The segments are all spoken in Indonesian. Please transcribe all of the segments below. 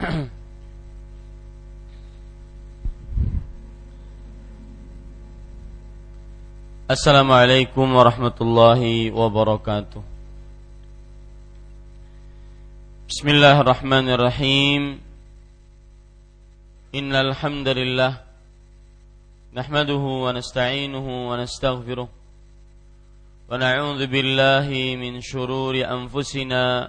Assalamualaikum warahmatullahi wabarakatuh. Bismillahirrahmanirrahim. Innal hamdalillah nahmaduhu wa nasta'inuhu wa nastaghfiruh. Wa na'udzu billahi min shururi anfusina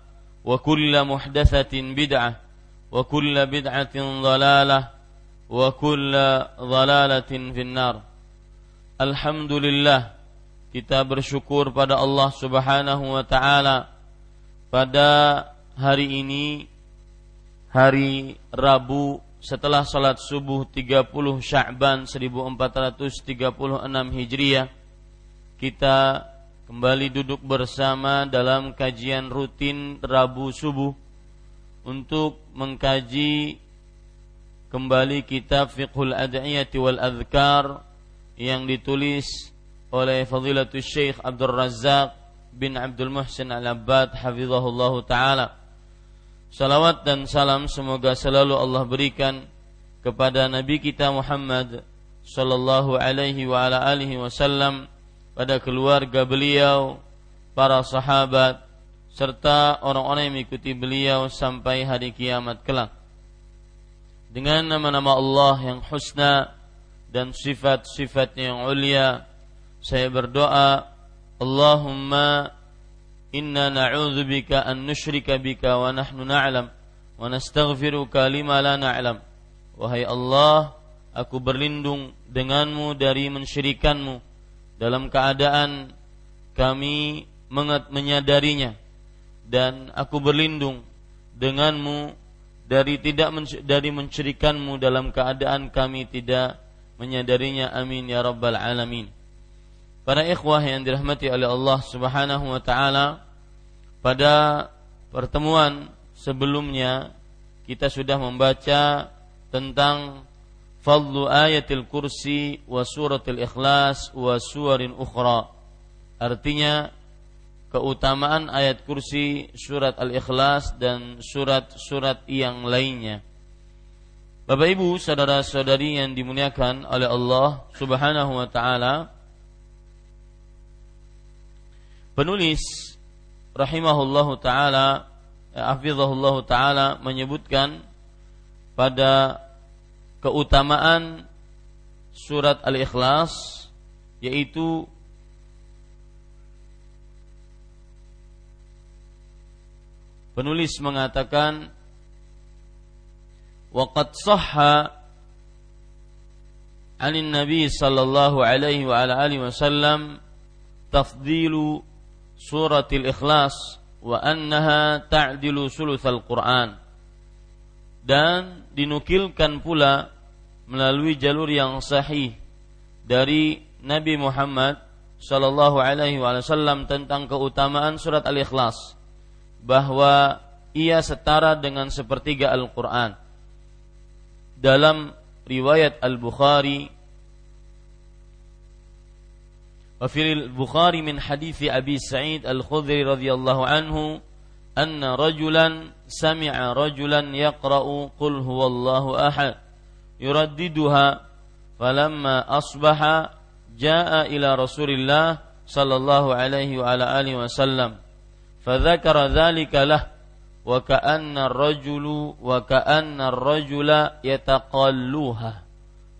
وكل محدثه بدعه وكل بدعه ضلاله وكل ضلاله في النار Alhamdulillah kita bersyukur pada Allah Subhanahu wa taala pada hari ini hari Rabu setelah salat subuh 30 Sya'ban 1436 Hijriah kita kembali duduk bersama dalam kajian rutin Rabu subuh untuk mengkaji kembali kitab Fiqhul Ad'iyati wal Adhkar yang ditulis oleh Fadilatul Syekh Abdul Razak bin Abdul Muhsin Al-Abbad hafizahullah taala. Salawat dan salam semoga selalu Allah berikan kepada Nabi kita Muhammad sallallahu alaihi wa ala wasallam pada keluarga beliau, para sahabat serta orang-orang yang mengikuti beliau sampai hari kiamat kelak. Dengan nama-nama Allah yang husna dan sifat-sifatnya yang ulia saya berdoa Allahumma inna na'udzubika an nusyrika bika wa nahnu na'lam wa nastaghfiruka lima la na'lam wahai Allah aku berlindung denganmu dari mensyirikanmu dalam keadaan kami menyadarinya dan aku berlindung denganmu dari tidak dari mensyirikanmu dalam keadaan kami tidak menyadarinya. Amin ya rabbal alamin. Para ikhwah yang dirahmati oleh Allah Subhanahu wa taala pada pertemuan sebelumnya kita sudah membaca tentang fadlu ayatil kursi wa suratil ikhlas wa suwarin ukhra artinya keutamaan ayat kursi surat al-ikhlas dan surat-surat yang lainnya Bapak Ibu, saudara-saudari yang dimuliakan oleh Allah Subhanahu wa taala. Penulis rahimahullahu taala, hafizahullahu taala menyebutkan pada keutamaan surat Al-Ikhlas yaitu penulis mengatakan waqad sahha anin nabi sallallahu alaihi wa ala alihi wasallam tafdilu suratil ikhlas wa annaha ta'dilu sulutsal quran dan dinukilkan pula melalui jalur yang sahih dari Nabi Muhammad Shallallahu Alaihi Wasallam tentang keutamaan surat Al-Ikhlas bahwa ia setara dengan sepertiga Al-Quran dalam riwayat Al-Bukhari وفي البخاري من حديث أبي سعيد الخضري رضي الله عنه أن رجلا سمع رجلا يقرأ قل هو الله أحد يرددها فلما أصبح جاء إلى رسول الله صلى الله عليه وعلى آله وسلم فذكر ذلك له وكأن الرجل وكأن الرجل يتقلوها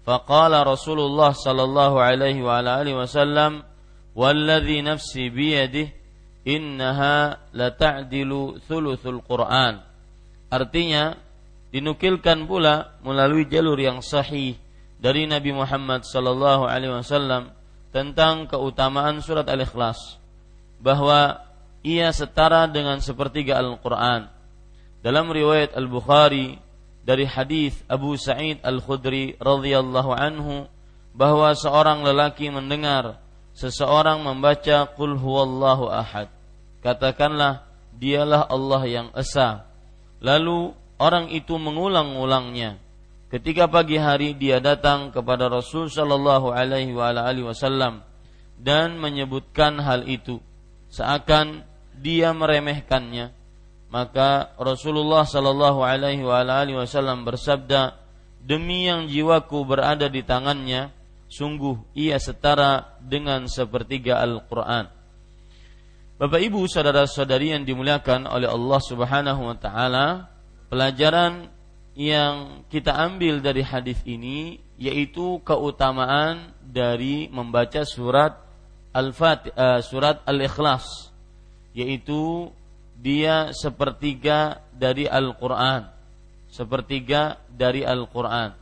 فقال رسول الله صلى الله عليه وعلى آله وسلم والذي نفسي بيده innaha la ta'dilu thulutsul Qur'an. Artinya dinukilkan pula melalui jalur yang sahih dari Nabi Muhammad sallallahu alaihi wasallam tentang keutamaan surat Al-Ikhlas bahwa ia setara dengan sepertiga Al-Qur'an. Dalam riwayat Al-Bukhari dari hadis Abu Sa'id Al-Khudri radhiyallahu anhu bahwa seorang lelaki mendengar seseorang membaca Qul huwallahu ahad. Katakanlah dialah Allah yang esa. Lalu orang itu mengulang-ulangnya. Ketika pagi hari dia datang kepada Rasul sallallahu alaihi wasallam dan menyebutkan hal itu seakan dia meremehkannya maka Rasulullah Shallallahu Alaihi Wasallam bersabda demi yang jiwaku berada di tangannya sungguh ia setara dengan sepertiga Al-Quran Bapak Ibu saudara-saudari yang dimuliakan oleh Allah Subhanahu wa taala, pelajaran yang kita ambil dari hadis ini yaitu keutamaan dari membaca surat Al-Fatihah uh, surat Al-Ikhlas yaitu dia sepertiga dari Al-Qur'an. Sepertiga dari Al-Qur'an.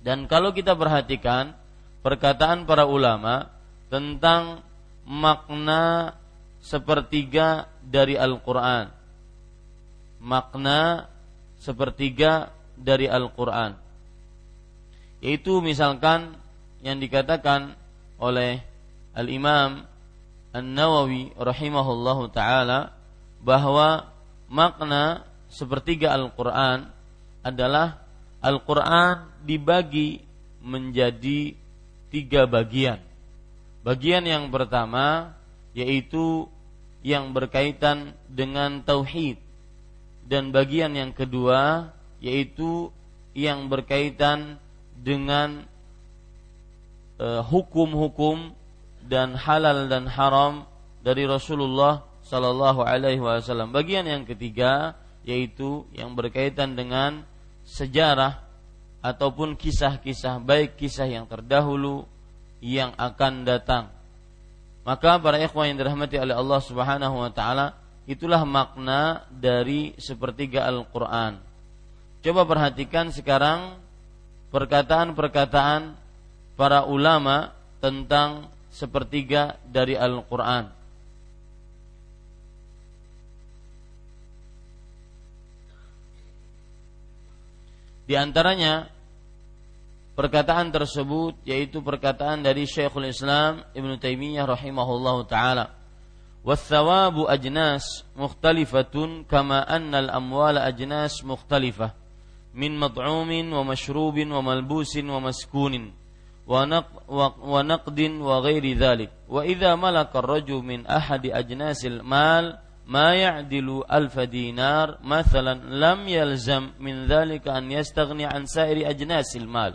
Dan kalau kita perhatikan perkataan para ulama tentang makna sepertiga dari Al-Qur'an. Makna sepertiga dari Al-Qur'an. Yaitu misalkan yang dikatakan oleh Al-Imam An-Nawawi rahimahullahu taala bahwa makna sepertiga Al-Qur'an adalah Al-Qur'an dibagi menjadi tiga bagian. Bagian yang pertama yaitu yang berkaitan dengan tauhid dan bagian yang kedua yaitu yang berkaitan dengan eh, hukum-hukum dan halal dan haram dari Rasulullah Sallallahu Alaihi Wasallam. Bagian yang ketiga yaitu yang berkaitan dengan sejarah ataupun kisah-kisah baik kisah yang terdahulu yang akan datang. Maka para ikhwan yang dirahmati oleh Allah Subhanahu wa taala, itulah makna dari sepertiga Al-Qur'an. Coba perhatikan sekarang perkataan-perkataan para ulama tentang sepertiga dari Al-Quran. Di antaranya perkataan tersebut yaitu perkataan dari Syekhul Islam Ibn Taimiyah rahimahullah taala. والثواب أجناس مختلفة كما أن الأموال أجناس مختلفة من مطعوم ومشروب وملبوس ومسكون ونقد وغير ذلك وإذا ملك الرجل من أحد أجناس المال ما يعدل ألف دينار مثلا لم يلزم من ذلك أن يستغني عن سائر أجناس المال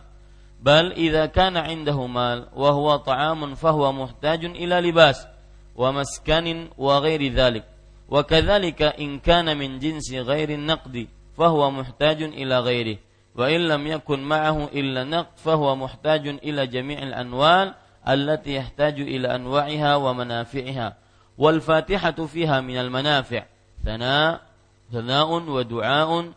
بل إذا كان عنده مال وهو طعام فهو محتاج إلى لباس ومسكن وغير ذلك. وكذلك إن كان من جنس غير النقد فهو محتاج إلى غيره وإن لم يكن معه إلا نقد فهو محتاج إلى جميع الأنوال التي يحتاج إلى أنواعها ومنافعها. والفاتحة فيها من المنافع. ثناء ثناء ودعاء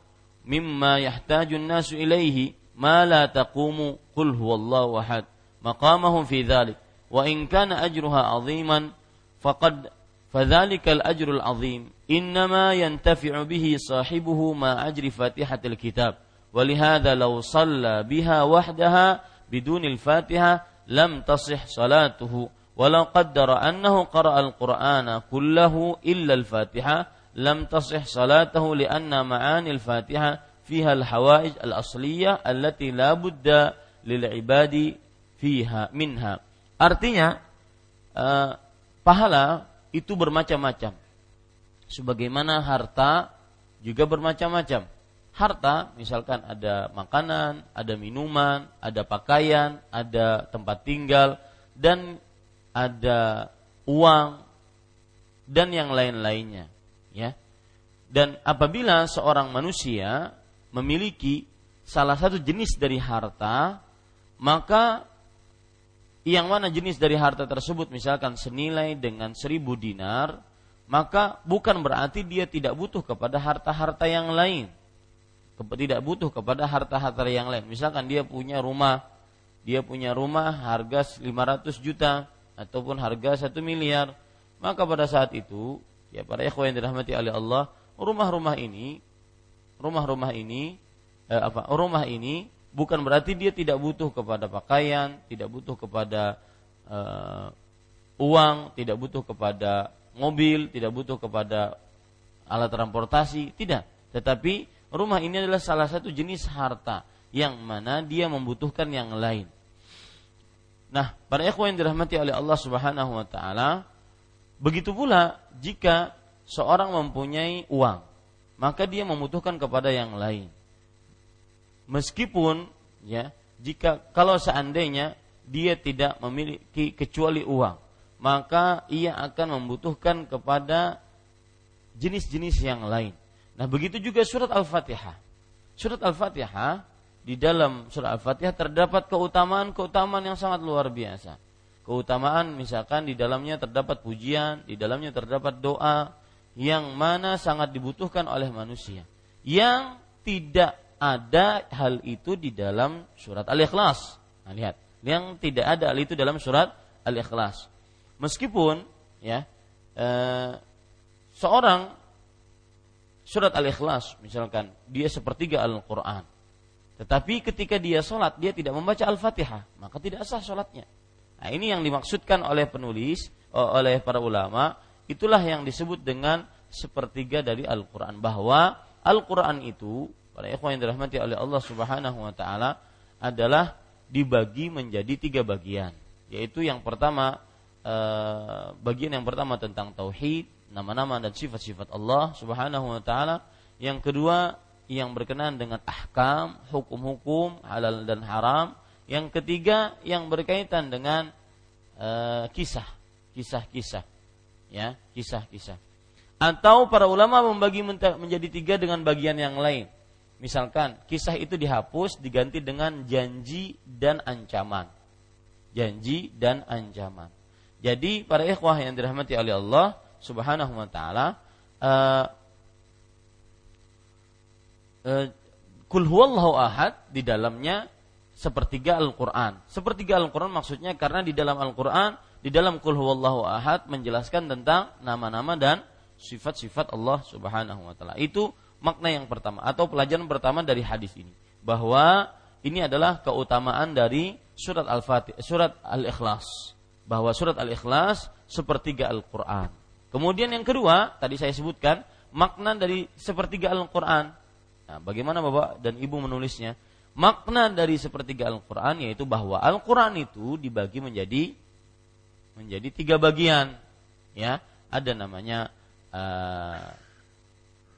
مما يحتاج الناس إليه. ما لا تقوم قل هو الله أحد. مقامهم في ذلك. وإن كان أجرها عظيما فقد فذلك الأجر العظيم. إنما ينتفع به صاحبه ما أجر فاتحة الكتاب. ولهذا لو صلى بها وحدها بدون الفاتحة لم تصح صلاته. walau qaddara annahu qara'a al-Qur'ana kullahu illa al-Fatihah lam tasih salatahu الفاتحة ma'ani al-Fatihah fiha al-hawaij al-asliyah allati la fiha minha. Artinya uh, pahala itu bermacam-macam. Sebagaimana harta juga bermacam-macam. Harta misalkan ada makanan, ada minuman, ada pakaian, ada tempat tinggal dan ada uang dan yang lain-lainnya, ya. Dan apabila seorang manusia memiliki salah satu jenis dari harta, maka yang mana jenis dari harta tersebut misalkan senilai dengan seribu dinar, maka bukan berarti dia tidak butuh kepada harta-harta yang lain. Tidak butuh kepada harta-harta yang lain. Misalkan dia punya rumah, dia punya rumah harga 500 juta ataupun harga 1 miliar, maka pada saat itu ya para ikhwan yang dirahmati oleh Allah, rumah-rumah ini rumah-rumah ini eh, apa? Rumah ini bukan berarti dia tidak butuh kepada pakaian, tidak butuh kepada uh, uang, tidak butuh kepada mobil, tidak butuh kepada alat transportasi, tidak. Tetapi rumah ini adalah salah satu jenis harta yang mana dia membutuhkan yang lain. Nah, para ikhwan yang dirahmati oleh Allah Subhanahu wa taala, begitu pula jika seorang mempunyai uang, maka dia membutuhkan kepada yang lain. Meskipun ya, jika kalau seandainya dia tidak memiliki kecuali uang, maka ia akan membutuhkan kepada jenis-jenis yang lain. Nah, begitu juga surat Al-Fatihah. Surat Al-Fatihah di dalam surat Al-Fatihah terdapat keutamaan-keutamaan yang sangat luar biasa. Keutamaan misalkan di dalamnya terdapat pujian, di dalamnya terdapat doa yang mana sangat dibutuhkan oleh manusia. Yang tidak ada hal itu di dalam surat Al-Ikhlas. Nah, lihat, yang tidak ada hal itu dalam surat Al-Ikhlas meskipun ya e, seorang surat al-ikhlas misalkan dia sepertiga al-Quran tetapi ketika dia sholat dia tidak membaca al-fatihah maka tidak sah sholatnya. Nah ini yang dimaksudkan oleh penulis oleh para ulama itulah yang disebut dengan sepertiga dari Al-Quran. Bahwa Al-Quran itu para ikhwan yang dirahmati oleh Allah Subhanahu Wa Taala adalah dibagi menjadi tiga bagian. Yaitu yang pertama Eh, bagian yang pertama tentang tauhid, nama-nama dan sifat-sifat Allah Subhanahu wa taala. Yang kedua yang berkenaan dengan ahkam, hukum-hukum halal dan haram. Yang ketiga yang berkaitan dengan uh, kisah, kisah-kisah. Ya, kisah-kisah. Atau para ulama membagi menjadi tiga dengan bagian yang lain. Misalkan kisah itu dihapus diganti dengan janji dan ancaman. Janji dan ancaman. Jadi para ikhwah yang dirahmati oleh Allah Subhanahu wa taala uh, uh, Kul ahad di dalamnya sepertiga Al-Qur'an. Sepertiga Al-Qur'an maksudnya karena di dalam Al-Qur'an di dalam Kul huwallahu ahad menjelaskan tentang nama-nama dan sifat-sifat Allah Subhanahu wa taala. Itu makna yang pertama atau pelajaran pertama dari hadis ini bahwa ini adalah keutamaan dari surat Al-Fatihah, surat Al-Ikhlas bahwa surat Al-Ikhlas sepertiga Al-Quran. Kemudian yang kedua, tadi saya sebutkan, makna dari sepertiga Al-Quran. Nah, bagaimana Bapak dan Ibu menulisnya? Makna dari sepertiga Al-Quran yaitu bahwa Al-Quran itu dibagi menjadi menjadi tiga bagian. Ya, ada namanya uh,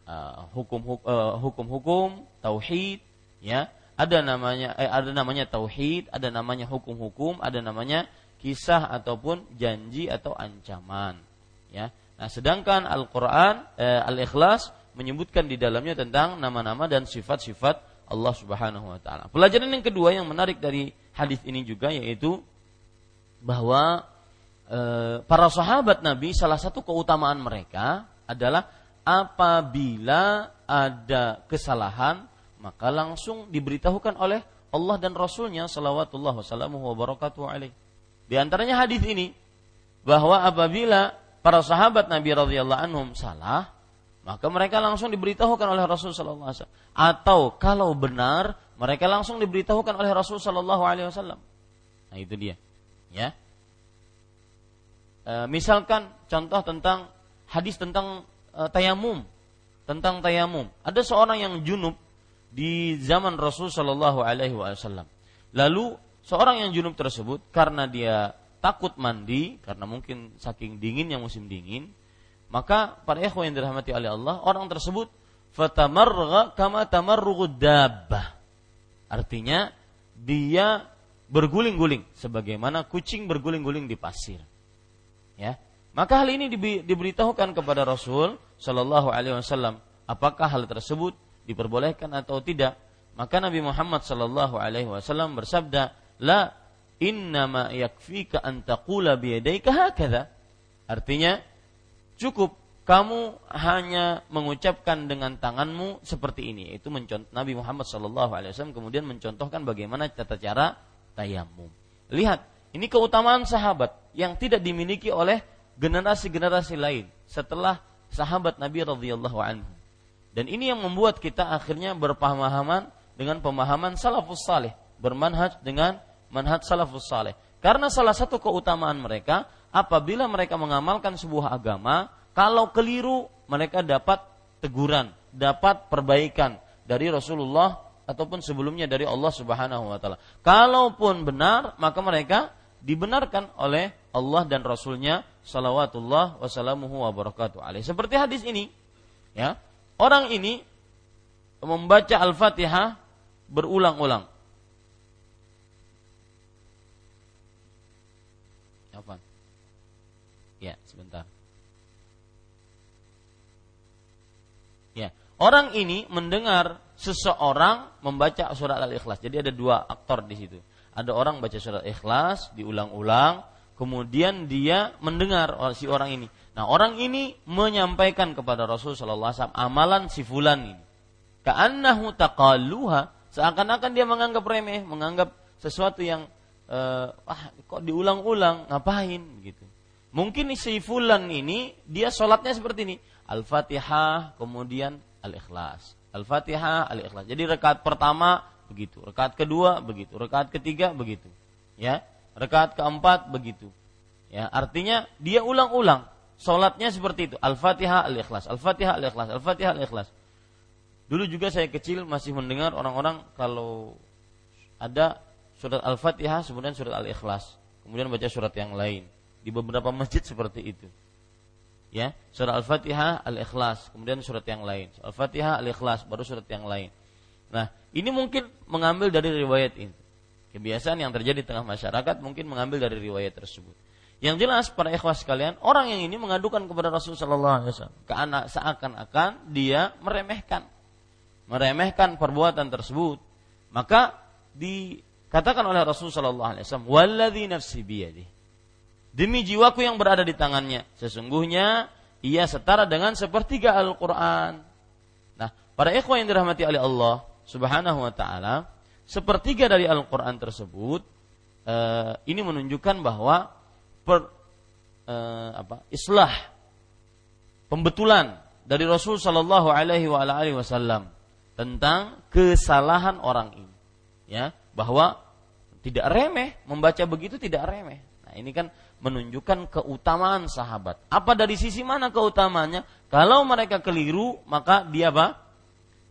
uh, hukum uh, hukum-hukum, tauhid, ya. Ada namanya eh, ada namanya tauhid, ada namanya hukum-hukum, ada namanya kisah ataupun janji atau ancaman ya nah sedangkan Al-Qur'an eh, Al-Ikhlas menyebutkan di dalamnya tentang nama-nama dan sifat-sifat Allah Subhanahu wa taala. Pelajaran yang kedua yang menarik dari hadis ini juga yaitu bahwa e, para sahabat Nabi salah satu keutamaan mereka adalah apabila ada kesalahan maka langsung diberitahukan oleh Allah dan Rasulnya salawatullah wasallamu wa barakatuh alaih. Di antaranya hadis ini bahwa apabila para sahabat Nabi radhiyallahu anhum salah, maka mereka langsung diberitahukan oleh Rasul sallallahu alaihi wasallam. Atau kalau benar, mereka langsung diberitahukan oleh Rasul sallallahu alaihi wasallam. Nah, itu dia. Ya. E, misalkan contoh tentang hadis tentang e, tayamum, tentang tayamum. Ada seorang yang junub di zaman Rasul Shallallahu Alaihi Wasallam. Lalu seorang yang junub tersebut karena dia takut mandi karena mungkin saking dinginnya musim dingin, maka para ikhwan yang dirahmati oleh Allah, orang tersebut fatamarra kama tamarrugu dabbah. Artinya dia berguling-guling sebagaimana kucing berguling-guling di pasir. Ya. Maka hal ini diberitahukan kepada Rasul Shallallahu alaihi wasallam apakah hal tersebut diperbolehkan atau tidak. Maka Nabi Muhammad Shallallahu alaihi wasallam bersabda, "La innama yakfika an taqula hakadha." Artinya cukup. Kamu hanya mengucapkan dengan tanganmu seperti ini. Itu Nabi Muhammad Wasallam kemudian mencontohkan bagaimana tata cara tayamum lihat ini keutamaan sahabat yang tidak dimiliki oleh generasi-generasi lain setelah sahabat Nabi radhiyallahu anhu. Dan ini yang membuat kita akhirnya berpemahaman dengan pemahaman salafus saleh bermanhaj dengan manhaj salafus saleh karena salah satu keutamaan mereka apabila mereka mengamalkan sebuah agama kalau keliru, mereka dapat teguran, dapat perbaikan dari Rasulullah ataupun sebelumnya dari Allah Subhanahu wa taala. Kalaupun benar, maka mereka dibenarkan oleh Allah dan Rasulnya salawatullah wassalamuhu wa barakatuh alaih. Seperti hadis ini, ya. Orang ini membaca Al-Fatihah berulang-ulang. Apa? Ya, sebentar. Orang ini mendengar seseorang membaca surat Al-Ikhlas. Jadi ada dua aktor di situ. Ada orang baca surat Ikhlas diulang-ulang, kemudian dia mendengar si orang ini. Nah, orang ini menyampaikan kepada Rasul sallallahu alaihi wasallam amalan si fulan ini. Ka'annahu taqalluha, seakan-akan dia menganggap remeh, menganggap sesuatu yang uh, ah kok diulang-ulang, ngapain gitu. Mungkin si fulan ini dia sholatnya seperti ini, Al-Fatihah, kemudian Al-Ikhlas. Al-Fatihah, Al-Ikhlas. Jadi rakaat pertama begitu, rakaat kedua begitu, rakaat ketiga begitu. Ya, rakaat keempat begitu. Ya, artinya dia ulang-ulang salatnya seperti itu. Al-Fatihah, Al-Ikhlas, Al-Fatihah, Al-Ikhlas, Al-Fatihah, Al-Ikhlas. Dulu juga saya kecil masih mendengar orang-orang kalau ada surat Al-Fatihah kemudian surat Al-Ikhlas, kemudian baca surat yang lain. Di beberapa masjid seperti itu ya surah al-fatihah al-ikhlas. Kemudian surat yang lain. Al-fatihah al-ikhlas baru surat yang lain. Nah ini mungkin mengambil dari riwayat ini. Kebiasaan yang terjadi di tengah masyarakat mungkin mengambil dari riwayat tersebut. Yang jelas para ikhwas sekalian orang yang ini mengadukan kepada Rasul Shallallahu Alaihi Wasallam. Ke anak seakan-akan dia meremehkan. Meremehkan perbuatan tersebut. Maka dikatakan oleh Rasul Shallallahu Alaihi Wasallam waladhi nafsi Demi jiwaku yang berada di tangannya. Sesungguhnya ia setara dengan sepertiga Al-Quran. Nah, para ikhwan yang dirahmati oleh Allah subhanahu wa ta'ala, sepertiga dari Al-Quran tersebut, eh, ini menunjukkan bahwa per, eh, apa, islah, pembetulan dari Rasul Shallallahu Alaihi Wasallam tentang kesalahan orang ini, ya bahwa tidak remeh membaca begitu tidak remeh. Nah ini kan menunjukkan keutamaan sahabat. Apa dari sisi mana keutamaannya? Kalau mereka keliru, maka dia apa?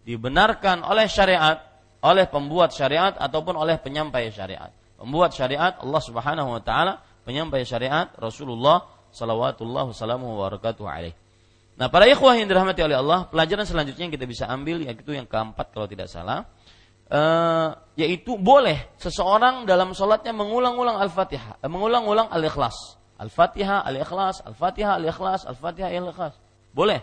Dibenarkan oleh syariat, oleh pembuat syariat ataupun oleh penyampai syariat. Pembuat syariat Allah Subhanahu wa taala, penyampai syariat Rasulullah sallallahu wa barakatuh alaih. Nah, para ikhwah yang dirahmati oleh Allah, pelajaran selanjutnya yang kita bisa ambil yaitu yang keempat kalau tidak salah uh, yaitu boleh seseorang dalam sholatnya mengulang-ulang al-fatihah, uh, mengulang-ulang al-ikhlas, al-fatihah, al-ikhlas, al-fatihah, al-ikhlas, al-fatihah, al-ikhlas. Boleh.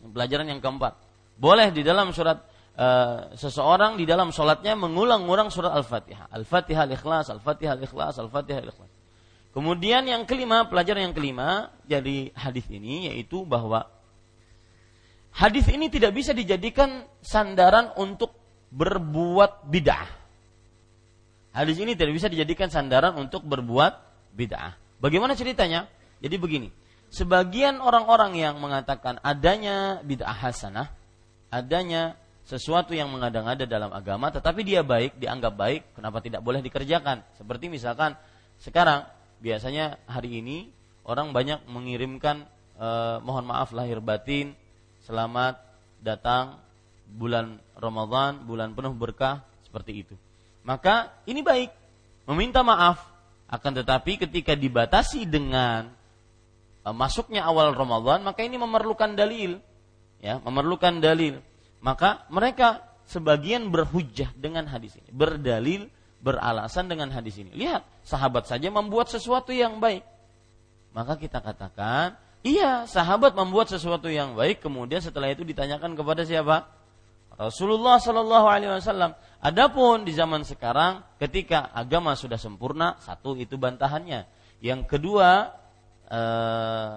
Pelajaran yang keempat. Boleh di dalam surat uh, seseorang di dalam sholatnya mengulang-ulang surat al-fatihah, al-fatihah, al-ikhlas, al-fatihah, al-ikhlas, al-fatihah, al-ikhlas. Kemudian yang kelima, pelajaran yang kelima jadi hadis ini yaitu bahwa hadis ini tidak bisa dijadikan sandaran untuk berbuat bid'ah. Hadis ini tidak bisa dijadikan sandaran untuk berbuat bid'ah. Bagaimana ceritanya? Jadi begini, sebagian orang-orang yang mengatakan adanya bid'ah hasanah, adanya sesuatu yang mengada-ngada dalam agama tetapi dia baik, dianggap baik, kenapa tidak boleh dikerjakan? Seperti misalkan sekarang biasanya hari ini orang banyak mengirimkan eh, mohon maaf lahir batin, selamat datang bulan Ramadan, bulan penuh berkah seperti itu. Maka ini baik meminta maaf akan tetapi ketika dibatasi dengan uh, masuknya awal Ramadan maka ini memerlukan dalil ya, memerlukan dalil. Maka mereka sebagian berhujjah dengan hadis ini, berdalil, beralasan dengan hadis ini. Lihat, sahabat saja membuat sesuatu yang baik. Maka kita katakan Iya, sahabat membuat sesuatu yang baik, kemudian setelah itu ditanyakan kepada siapa? Rasulullah Shallallahu Alaihi Wasallam. Adapun di zaman sekarang, ketika agama sudah sempurna, satu itu bantahannya. Yang kedua, e,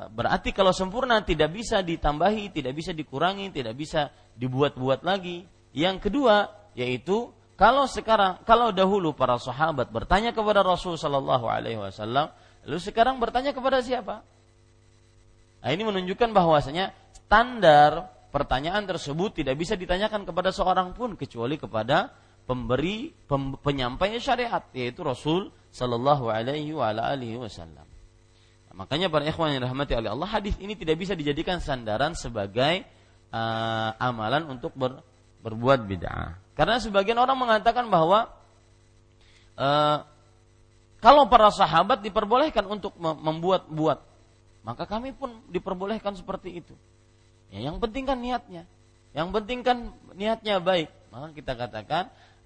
berarti kalau sempurna tidak bisa ditambahi, tidak bisa dikurangi, tidak bisa dibuat-buat lagi. Yang kedua, yaitu kalau sekarang, kalau dahulu para sahabat bertanya kepada Rasul Shallallahu Alaihi Wasallam, lalu sekarang bertanya kepada siapa? Nah, ini menunjukkan bahwasanya standar pertanyaan tersebut tidak bisa ditanyakan kepada seorang pun kecuali kepada pemberi pem, penyampai syariat yaitu Rasul sallallahu alaihi wasallam. Nah, makanya para ikhwan yang dirahmati oleh Allah, hadis ini tidak bisa dijadikan sandaran sebagai uh, amalan untuk ber, berbuat bid'ah. Karena sebagian orang mengatakan bahwa uh, kalau para sahabat diperbolehkan untuk membuat-buat maka kami pun diperbolehkan seperti itu. Ya, yang penting kan niatnya. Yang penting kan niatnya baik. Maka kita katakan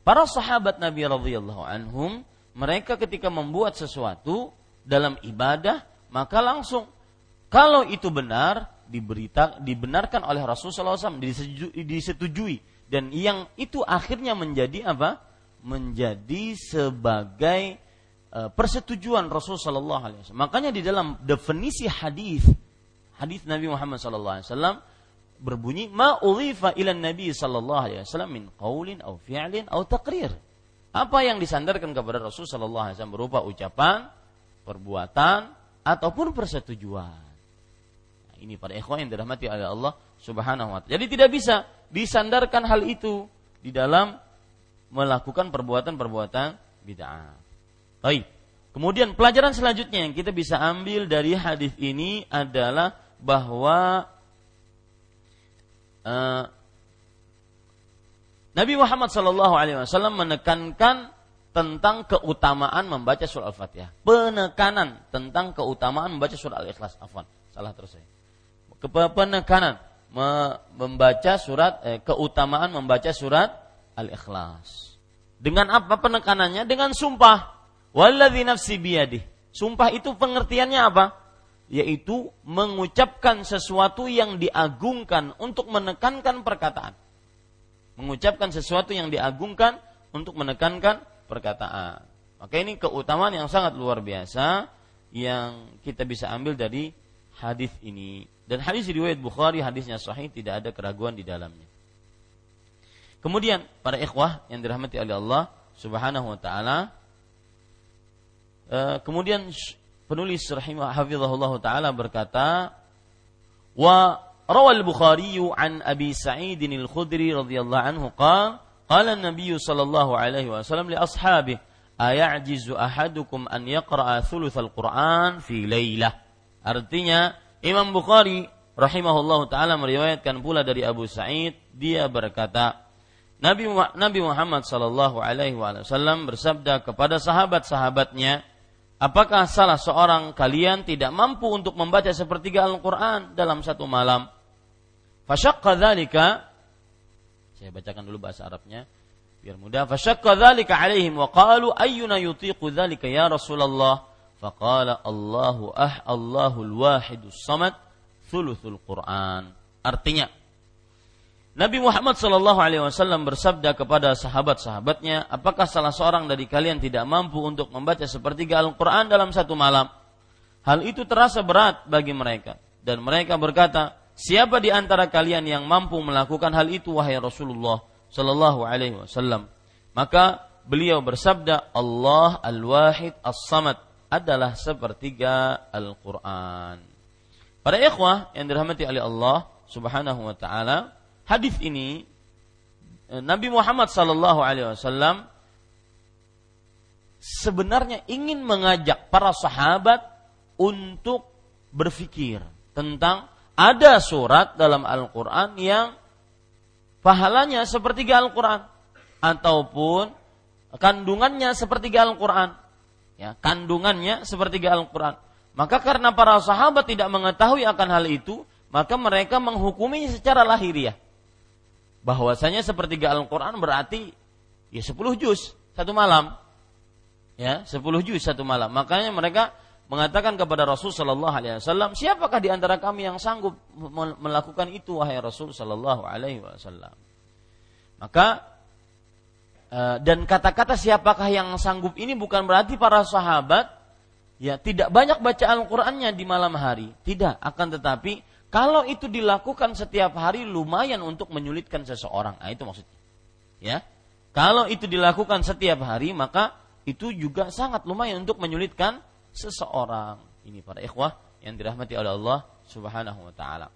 para sahabat Nabi radhiyallahu anhum mereka ketika membuat sesuatu dalam ibadah maka langsung kalau itu benar diberita dibenarkan oleh Rasulullah SAW disetujui dan yang itu akhirnya menjadi apa menjadi sebagai Eh, persetujuan Rasul Sallallahu Alaihi Wasallam. Makanya di dalam definisi hadis hadis Nabi Muhammad Sallallahu Alaihi Wasallam berbunyi ma ulifa ilan Nabi Sallallahu Alaihi Wasallam min qaulin au fi'lin au taqrir. Apa yang disandarkan kepada Rasul Sallallahu Alaihi Wasallam berupa ucapan, perbuatan ataupun persetujuan. Nah, ini pada ikhwan yang dirahmati oleh Allah Subhanahu wa taala. Jadi tidak bisa disandarkan hal itu di dalam melakukan perbuatan-perbuatan bid'ah. Baik. Kemudian pelajaran selanjutnya yang kita bisa ambil dari hadis ini adalah bahwa uh, Nabi Muhammad Shallallahu Alaihi Wasallam menekankan tentang keutamaan membaca surah Al-Fatihah. Penekanan tentang keutamaan membaca surah Al-Ikhlas. Afwan, salah terus saya. Penekanan membaca surat eh, keutamaan membaca surat Al-Ikhlas. Dengan apa penekanannya? Dengan sumpah. Walladzi nafsi biyadih. Sumpah itu pengertiannya apa? Yaitu mengucapkan sesuatu yang diagungkan untuk menekankan perkataan. Mengucapkan sesuatu yang diagungkan untuk menekankan perkataan. Maka ini keutamaan yang sangat luar biasa yang kita bisa ambil dari hadis ini. Dan hadis riwayat Bukhari hadisnya sahih tidak ada keraguan di dalamnya. Kemudian para ikhwah yang dirahmati oleh Allah Subhanahu wa taala, Eh, kemudian penulis rahimah hafizahullah taala berkata wa rawal Bukhari an Abi Sa'id al-Khudri radhiyallahu anhu qala qala an-nabiy sallallahu alaihi wasallam li ashabihi ayajizu ahadukum an yaqra'a thuluth al-Qur'an fi lailah artinya Imam Bukhari rahimahullah taala meriwayatkan pula dari Abu Sa'id dia berkata Nabi Muhammad sallallahu alaihi wasallam bersabda kepada sahabat-sahabatnya Apakah salah seorang kalian tidak mampu untuk membaca sepertiga Al-Quran dalam satu malam? Fasyaqqa dzalika Saya bacakan dulu bahasa Arabnya biar mudah. Fasyaqqa dzalika alaihim wa qalu ayyuna yutiqu dzalika ya Rasulullah? Faqala Allahu ah Allahul wahidus samad thuluthul Quran. Artinya, Nabi Muhammad Shallallahu Alaihi Wasallam bersabda kepada sahabat-sahabatnya, apakah salah seorang dari kalian tidak mampu untuk membaca sepertiga Al-Quran dalam satu malam? Hal itu terasa berat bagi mereka dan mereka berkata, siapa di antara kalian yang mampu melakukan hal itu wahai Rasulullah Shallallahu Alaihi Wasallam? Maka beliau bersabda, Allah Al-Wahid As-Samad adalah sepertiga Al-Quran. Para ikhwah yang dirahmati oleh Allah Subhanahu Wa Taala, hadis ini eh, Nabi Muhammad sallallahu alaihi wasallam sebenarnya ingin mengajak para sahabat untuk berpikir tentang ada surat dalam Al-Qur'an yang pahalanya sepertiga Al-Qur'an ataupun kandungannya sepertiga Al-Qur'an. Ya, kandungannya sepertiga Al-Qur'an. Maka karena para sahabat tidak mengetahui akan hal itu, maka mereka menghukumi secara lahiriah. Bahwasanya sepertiga Al-Qur'an berarti ya 10 juz satu malam. Ya, 10 juz satu malam. Makanya mereka mengatakan kepada Rasul sallallahu alaihi wasallam, "Siapakah di antara kami yang sanggup melakukan itu wahai Rasul sallallahu alaihi wasallam?" Maka Eh, dan kata-kata siapakah yang sanggup ini bukan berarti para sahabat ya tidak banyak baca Al-Qur'annya di malam hari. Tidak, akan tetapi kalau itu dilakukan setiap hari lumayan untuk menyulitkan seseorang. Nah, itu maksudnya. Ya. Kalau itu dilakukan setiap hari maka itu juga sangat lumayan untuk menyulitkan seseorang. Ini para ikhwah yang dirahmati oleh Allah Subhanahu wa taala.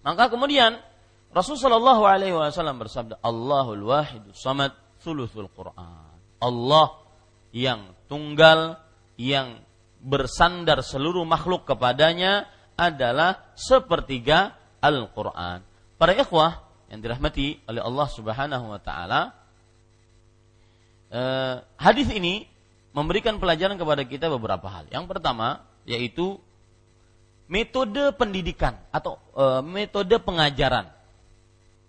Maka kemudian Rasulullah Shallallahu alaihi wasallam bersabda, "Allahul Wahidus Samad." sulusul Quran. Allah yang tunggal yang bersandar seluruh makhluk kepadanya adalah sepertiga Al-Quran. Para ikhwah yang dirahmati oleh Allah Subhanahu wa taala, eh, hadis ini memberikan pelajaran kepada kita beberapa hal. Yang pertama yaitu metode pendidikan atau eh, metode pengajaran.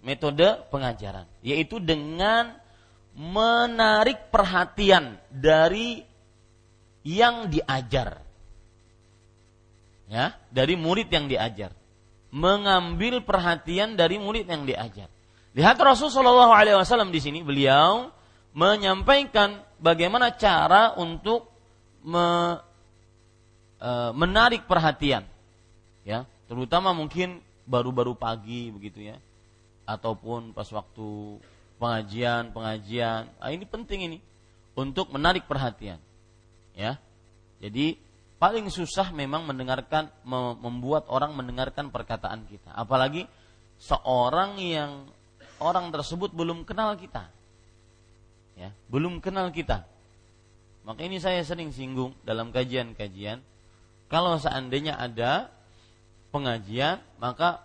Metode pengajaran yaitu dengan menarik perhatian dari yang diajar. Ya, dari murid yang diajar. Mengambil perhatian dari murid yang diajar. Lihat Rasulullah SAW di sini beliau menyampaikan bagaimana cara untuk me, e, menarik perhatian, ya, terutama mungkin baru-baru pagi begitu ya, ataupun pas waktu pengajian pengajian nah, ini penting ini untuk menarik perhatian ya jadi paling susah memang mendengarkan membuat orang mendengarkan perkataan kita. Apalagi seorang yang orang tersebut belum kenal kita. Ya belum kenal kita. Maka ini saya sering singgung dalam kajian-kajian. Kalau seandainya ada pengajian maka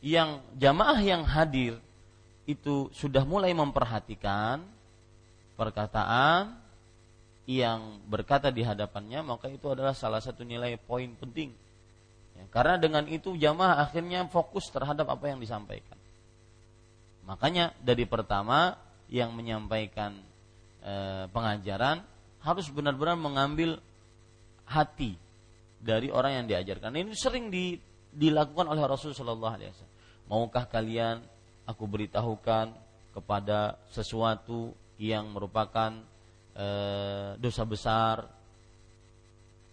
yang jamaah yang hadir itu sudah mulai memperhatikan perkataan yang berkata di hadapannya maka itu adalah salah satu nilai poin penting. Ya, karena dengan itu jamaah akhirnya fokus terhadap apa yang disampaikan. Makanya dari pertama yang menyampaikan e, pengajaran harus benar-benar mengambil hati dari orang yang diajarkan. Ini sering di, dilakukan oleh Rasulullah SAW maukah kalian aku beritahukan kepada sesuatu yang merupakan e, dosa besar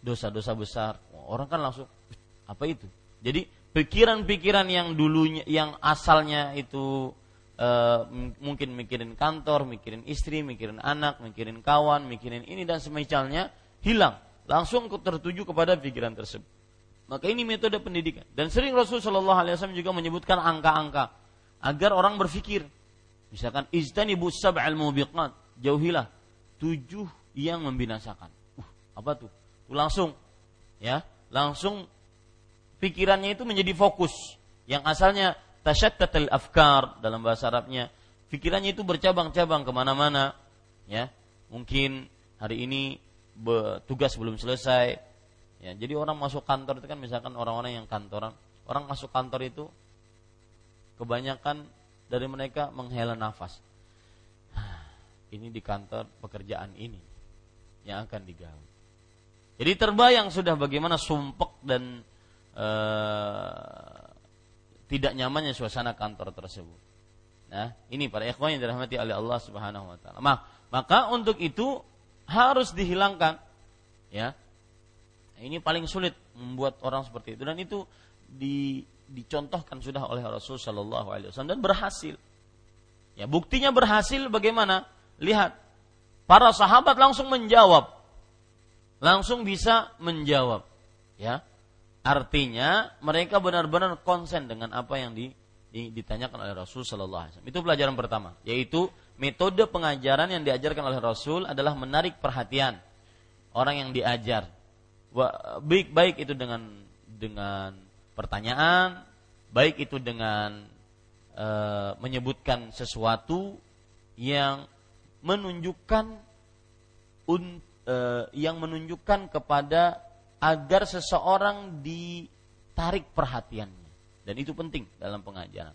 dosa-dosa besar. Orang kan langsung apa itu? Jadi pikiran-pikiran yang dulunya yang asalnya itu e, mungkin mikirin kantor mikirin istri mikirin anak mikirin kawan mikirin ini dan semacamnya hilang. Langsung tertuju kepada pikiran tersebut. Maka ini metode pendidikan. Dan sering Rasulullah SAW juga menyebutkan angka-angka agar orang berpikir. Misalkan ijtanibu sab'al mubiqat, jauhilah tujuh yang membinasakan. Uh, apa tuh? Tuh langsung ya, langsung pikirannya itu menjadi fokus. Yang asalnya tashattatul afkar dalam bahasa Arabnya, pikirannya itu bercabang-cabang ke mana-mana. Ya, mungkin hari ini tugas belum selesai. Ya, jadi orang masuk kantor itu kan misalkan orang-orang yang kantoran, orang masuk kantor itu kebanyakan dari mereka menghela nafas. Ini di kantor pekerjaan ini yang akan digawe. Jadi terbayang sudah bagaimana sumpek dan uh, tidak nyamannya suasana kantor tersebut. Nah, ini para ikhwan yang dirahmati oleh Allah Subhanahu wa taala. Maka untuk itu harus dihilangkan ya. Ini paling sulit membuat orang seperti itu dan itu di dicontohkan sudah oleh Rasul Shallallahu Alaihi Wasallam dan berhasil. Ya buktinya berhasil bagaimana? Lihat para sahabat langsung menjawab, langsung bisa menjawab. Ya artinya mereka benar-benar konsen dengan apa yang di, di, ditanyakan oleh Rasul Shallallahu Alaihi Wasallam. Itu pelajaran pertama, yaitu metode pengajaran yang diajarkan oleh Rasul adalah menarik perhatian orang yang diajar. Baik baik itu dengan dengan pertanyaan, baik itu dengan e, menyebutkan sesuatu yang menunjukkan un, e, yang menunjukkan kepada agar seseorang ditarik perhatiannya dan itu penting dalam pengajaran.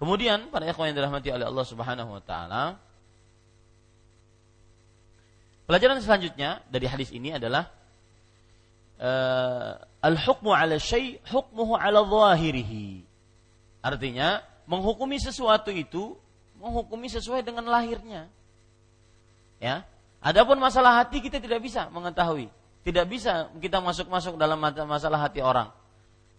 Kemudian para ikhwan yang dirahmati oleh Allah Subhanahu wa taala Pelajaran selanjutnya dari hadis ini adalah uh, al-hukmu 'ala syai' hukmuhu 'ala zahirihi. Artinya, menghukumi sesuatu itu menghukumi sesuai dengan lahirnya. Ya. Adapun masalah hati kita tidak bisa mengetahui. Tidak bisa kita masuk-masuk dalam masalah hati orang.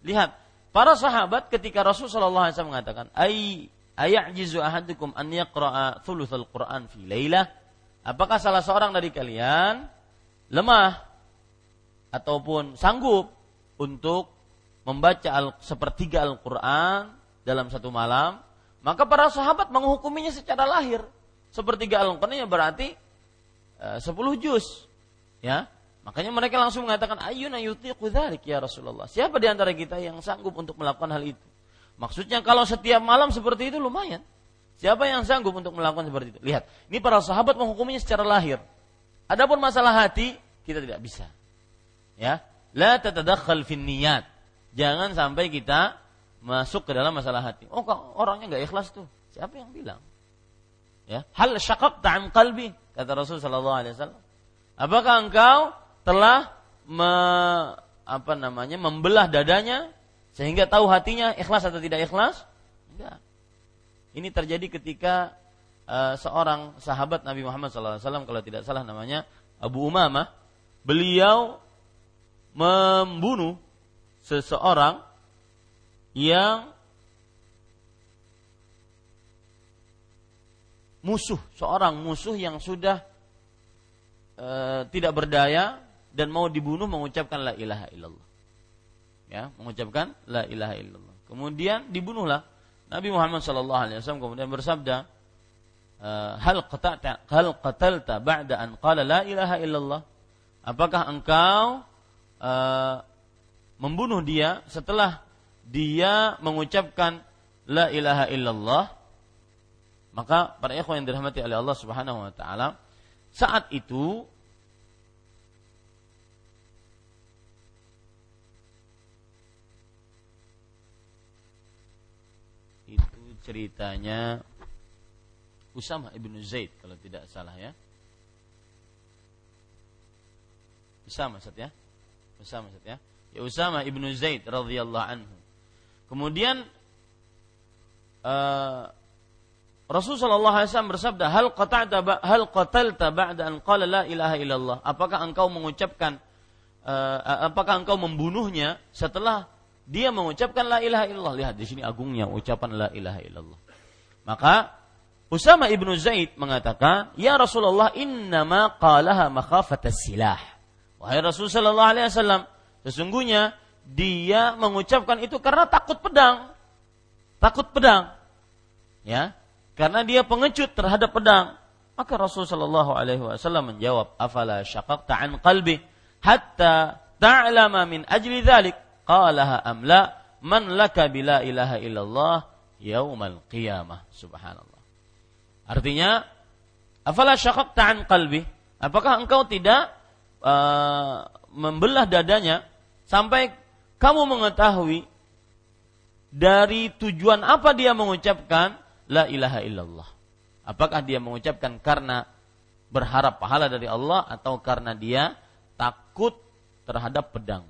Lihat, para sahabat ketika Rasulullah SAW mengatakan, "Ay ayajizu ahadukum an yaqra'a thulutsal Qur'an fi lailah?" Apakah salah seorang dari kalian lemah ataupun sanggup untuk membaca al, sepertiga Al-Quran dalam satu malam? Maka para sahabat menghukuminya secara lahir. Sepertiga Al-Quran berarti sepuluh juz. Ya, Makanya mereka langsung mengatakan, Ayuna yutiqu dzalik ya Rasulullah. Siapa di antara kita yang sanggup untuk melakukan hal itu? Maksudnya kalau setiap malam seperti itu lumayan. Siapa yang sanggup untuk melakukan seperti itu? Lihat, ini para sahabat menghukumnya secara lahir. Adapun masalah hati, kita tidak bisa. Ya, la tatadakhal fin niyat. Jangan sampai kita masuk ke dalam masalah hati. Oh, orangnya nggak ikhlas tuh? Siapa yang bilang? Ya, hal syaqaq ta'am qalbi kata Rasul sallallahu alaihi wasallam. Apakah engkau telah me, apa namanya membelah dadanya sehingga tahu hatinya ikhlas atau tidak ikhlas? Enggak. Ini terjadi ketika uh, seorang sahabat Nabi Muhammad SAW kalau tidak salah namanya Abu Umamah, beliau membunuh seseorang yang musuh, seorang musuh yang sudah uh, tidak berdaya dan mau dibunuh mengucapkan la ilaha illallah. Ya, mengucapkan la ilaha illallah. Kemudian dibunuhlah Nabi Muhammad sallallahu alaihi wasallam kemudian bersabda, eh, "Hal qata'ta hal qatalta ba'da an qala la ilaha illallah?" Apakah engkau uh, membunuh dia setelah dia mengucapkan la ilaha illallah? Maka para ikhwan yang dirahmati oleh Allah Subhanahu wa taala, saat itu ceritanya Usama ibnu Zaid kalau tidak salah ya. Usama Ustaz ya. Usama Ustaz ya. Ya Usama ibnu Zaid radhiyallahu anhu. Kemudian uh, Rasul sallallahu alaihi wasallam bersabda, "Hal qata'ta hal qatalta ba'da an qala la ilaha illallah?" Apakah engkau mengucapkan uh, apakah engkau membunuhnya setelah dia mengucapkan la ilaha illallah. Lihat di sini agungnya ucapan la ilaha illallah. Maka Usama ibnu Zaid mengatakan, Ya Rasulullah innama qalaha makhafata silah. Wahai Rasul sallallahu alaihi wasallam, sesungguhnya dia mengucapkan itu karena takut pedang. Takut pedang. Ya, karena dia pengecut terhadap pedang. Maka Rasul sallallahu alaihi wasallam menjawab, "Afala syaqaqta an qalbi hatta ta'lama min ajli dzalik qalaha amla man laka bila ilaha illallah yaumal qiyamah. Subhanallah. Artinya afala syaqaqta an qalbi? Apakah engkau tidak uh, membelah dadanya sampai kamu mengetahui dari tujuan apa dia mengucapkan la ilaha illallah apakah dia mengucapkan karena berharap pahala dari Allah atau karena dia takut terhadap pedang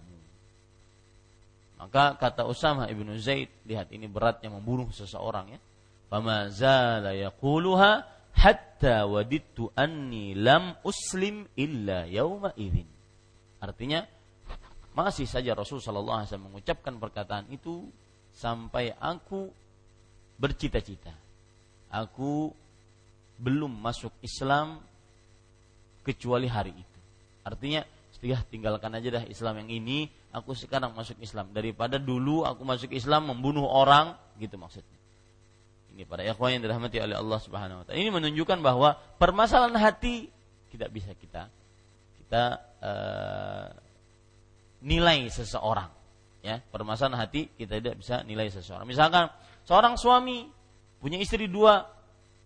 maka kata Usama ibnu Zaid, lihat ini beratnya membunuh seseorang ya. Fama zala yaquluha hatta wadittu anni lam uslim illa yauma idzin. Artinya masih saja Rasul sallallahu alaihi wasallam mengucapkan perkataan itu sampai aku bercita-cita. Aku belum masuk Islam kecuali hari itu. Artinya ya tinggalkan aja dah Islam yang ini. Aku sekarang masuk Islam. Daripada dulu aku masuk Islam membunuh orang gitu maksudnya. Ini para ikhwan yang dirahmati oleh Allah Subhanahu wa taala. Ini menunjukkan bahwa permasalahan hati tidak bisa kita kita uh, nilai seseorang ya. Permasalahan hati kita tidak bisa nilai seseorang. Misalkan seorang suami punya istri dua,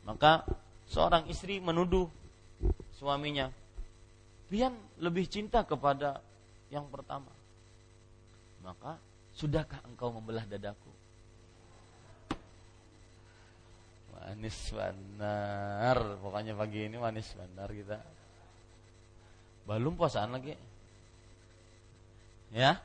maka seorang istri menuduh suaminya, Pian lebih cinta kepada yang pertama. Maka sudahkah engkau membelah dadaku? Manis benar, pokoknya pagi ini manis benar kita. Belum puasaan lagi. Ya,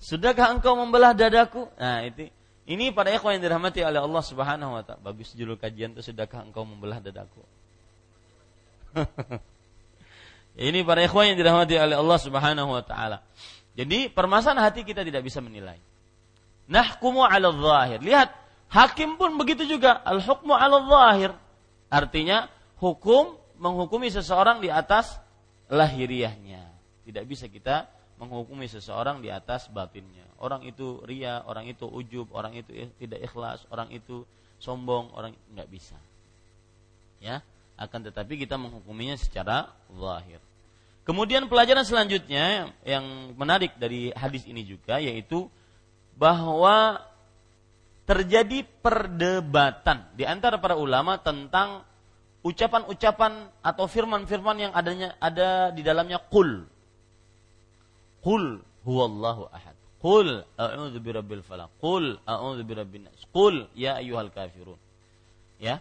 sudahkah engkau membelah dadaku? Nah itu ini pada ikhwan yang dirahmati oleh Allah Subhanahu wa taala. Bagus judul kajian itu sudahkah engkau membelah dadaku? Ini para ikhwan yang dirahmati oleh Allah Subhanahu wa taala. Jadi permasalahan hati kita tidak bisa menilai. Nahkumu 'ala zahir. Lihat, hakim pun begitu juga. Al-hukmu 'ala zahir. Artinya hukum menghukumi seseorang di atas lahiriahnya. Tidak bisa kita menghukumi seseorang di atas batinnya. Orang itu ria, orang itu ujub, orang itu tidak ikhlas, orang itu sombong, orang nggak bisa. Ya, akan tetapi kita menghukuminya secara zahir. Kemudian pelajaran selanjutnya yang menarik dari hadis ini juga yaitu bahwa terjadi perdebatan di antara para ulama tentang ucapan-ucapan atau firman-firman yang adanya ada di dalamnya kul Qul huwallahu ahad. Qul a'udzu birabbil falaq. Qul a'udzu birabbin nas. Qul ya ayyuhal kafirun. Ya.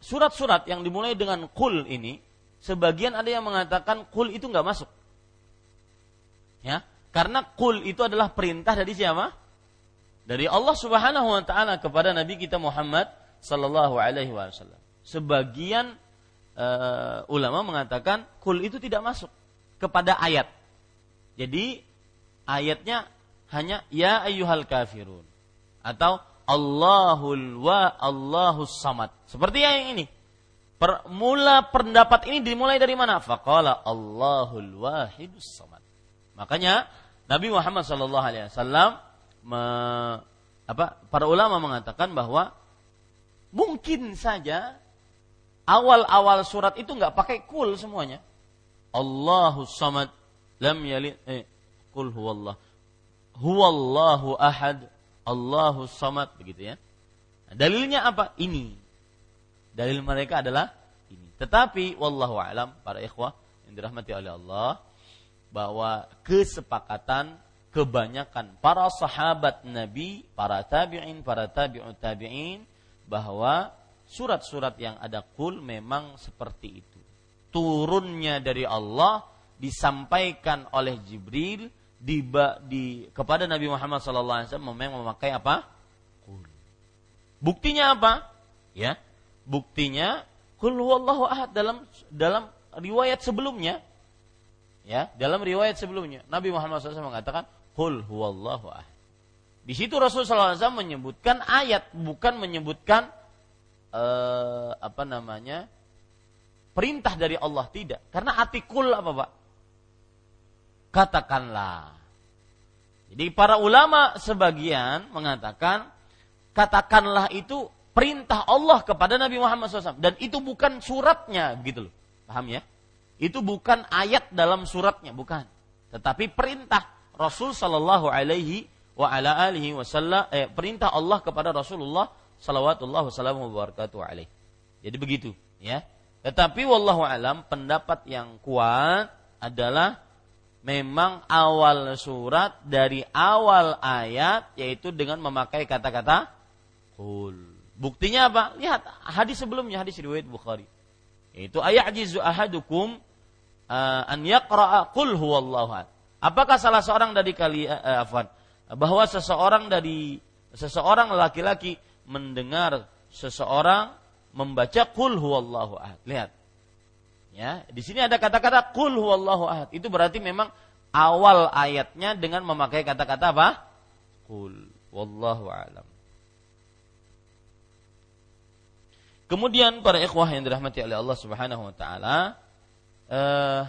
Surat-surat yang dimulai dengan qul ini sebagian ada yang mengatakan qul itu nggak masuk. Ya, karena qul itu adalah perintah dari siapa? Dari Allah Subhanahu wa taala kepada nabi kita Muhammad sallallahu alaihi wasallam. Sebagian uh, ulama mengatakan qul itu tidak masuk kepada ayat jadi ayatnya hanya ya ayyuhal kafirun atau Allahul wa Allahus samad. Seperti yang ini. Permula pendapat ini dimulai dari mana? Faqala Allahul wahidus samad. Makanya Nabi Muhammad sallallahu alaihi wasallam apa para ulama mengatakan bahwa mungkin saja awal-awal surat itu nggak pakai kul semuanya. Allahus samad lam yalid eh kul huwallah. Huwallahu ahad. Allahu samad. Begitu ya. Nah, dalilnya apa? Ini. Dalil mereka adalah ini. Tetapi wallahu alam para ikhwah yang dirahmati oleh Allah bahwa kesepakatan kebanyakan para sahabat Nabi, para tabi'in, para tabi'ut tabi'in bahwa surat-surat yang ada kul memang seperti itu. Turunnya dari Allah disampaikan oleh Jibril di, di kepada Nabi Muhammad SAW memang memakai apa? Buktinya apa? Ya, buktinya Kul huwallahu ahad dalam dalam riwayat sebelumnya. Ya, dalam riwayat sebelumnya Nabi Muhammad SAW mengatakan Kul huwallahu ahad. Di situ Rasulullah SAW menyebutkan ayat, bukan menyebutkan uh, apa namanya perintah dari Allah tidak. Karena atikul apa pak? Katakanlah. Jadi para ulama sebagian mengatakan katakanlah itu perintah Allah kepada Nabi Muhammad SAW dan itu bukan suratnya gitu loh, paham ya? Itu bukan ayat dalam suratnya, bukan. Tetapi perintah Rasul Shallallahu Alaihi wa ala alihi wasallam eh, perintah Allah kepada Rasulullah sallallahu wasallam wabarakatuh alaih. Jadi begitu, ya. Tetapi wallahu alam pendapat yang kuat adalah memang awal surat dari awal ayat yaitu dengan memakai kata-kata kul. Buktinya apa? Lihat hadis sebelumnya hadis riwayat Bukhari. Yaitu ayat jizu ahadukum uh, an yaqra'a qul huwallahu ahad. Apakah salah seorang dari kalian uh, afwan bahwa seseorang dari seseorang laki-laki mendengar seseorang membaca qul huwallahu. Lihat. Ya, di sini ada kata-kata qul huwallahu ahad. Itu berarti memang awal ayatnya dengan memakai kata-kata apa? Qul wallahu alam. Kemudian para ikhwah yang dirahmati oleh Allah Subhanahu wa taala, uh,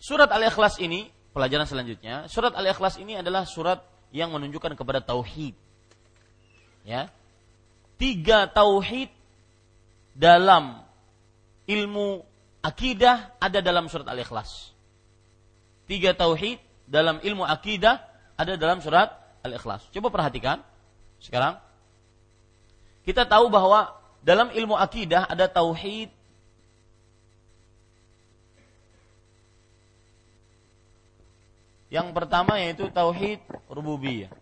surat Al-Ikhlas ini pelajaran selanjutnya, surat Al-Ikhlas ini adalah surat yang menunjukkan kepada tauhid. Ya. Tiga tauhid dalam ilmu akidah ada dalam surat Al-Ikhlas. Tiga tauhid dalam ilmu akidah ada dalam surat Al-Ikhlas. Coba perhatikan sekarang. Kita tahu bahwa dalam ilmu akidah ada tauhid Yang pertama yaitu tauhid rububiyah.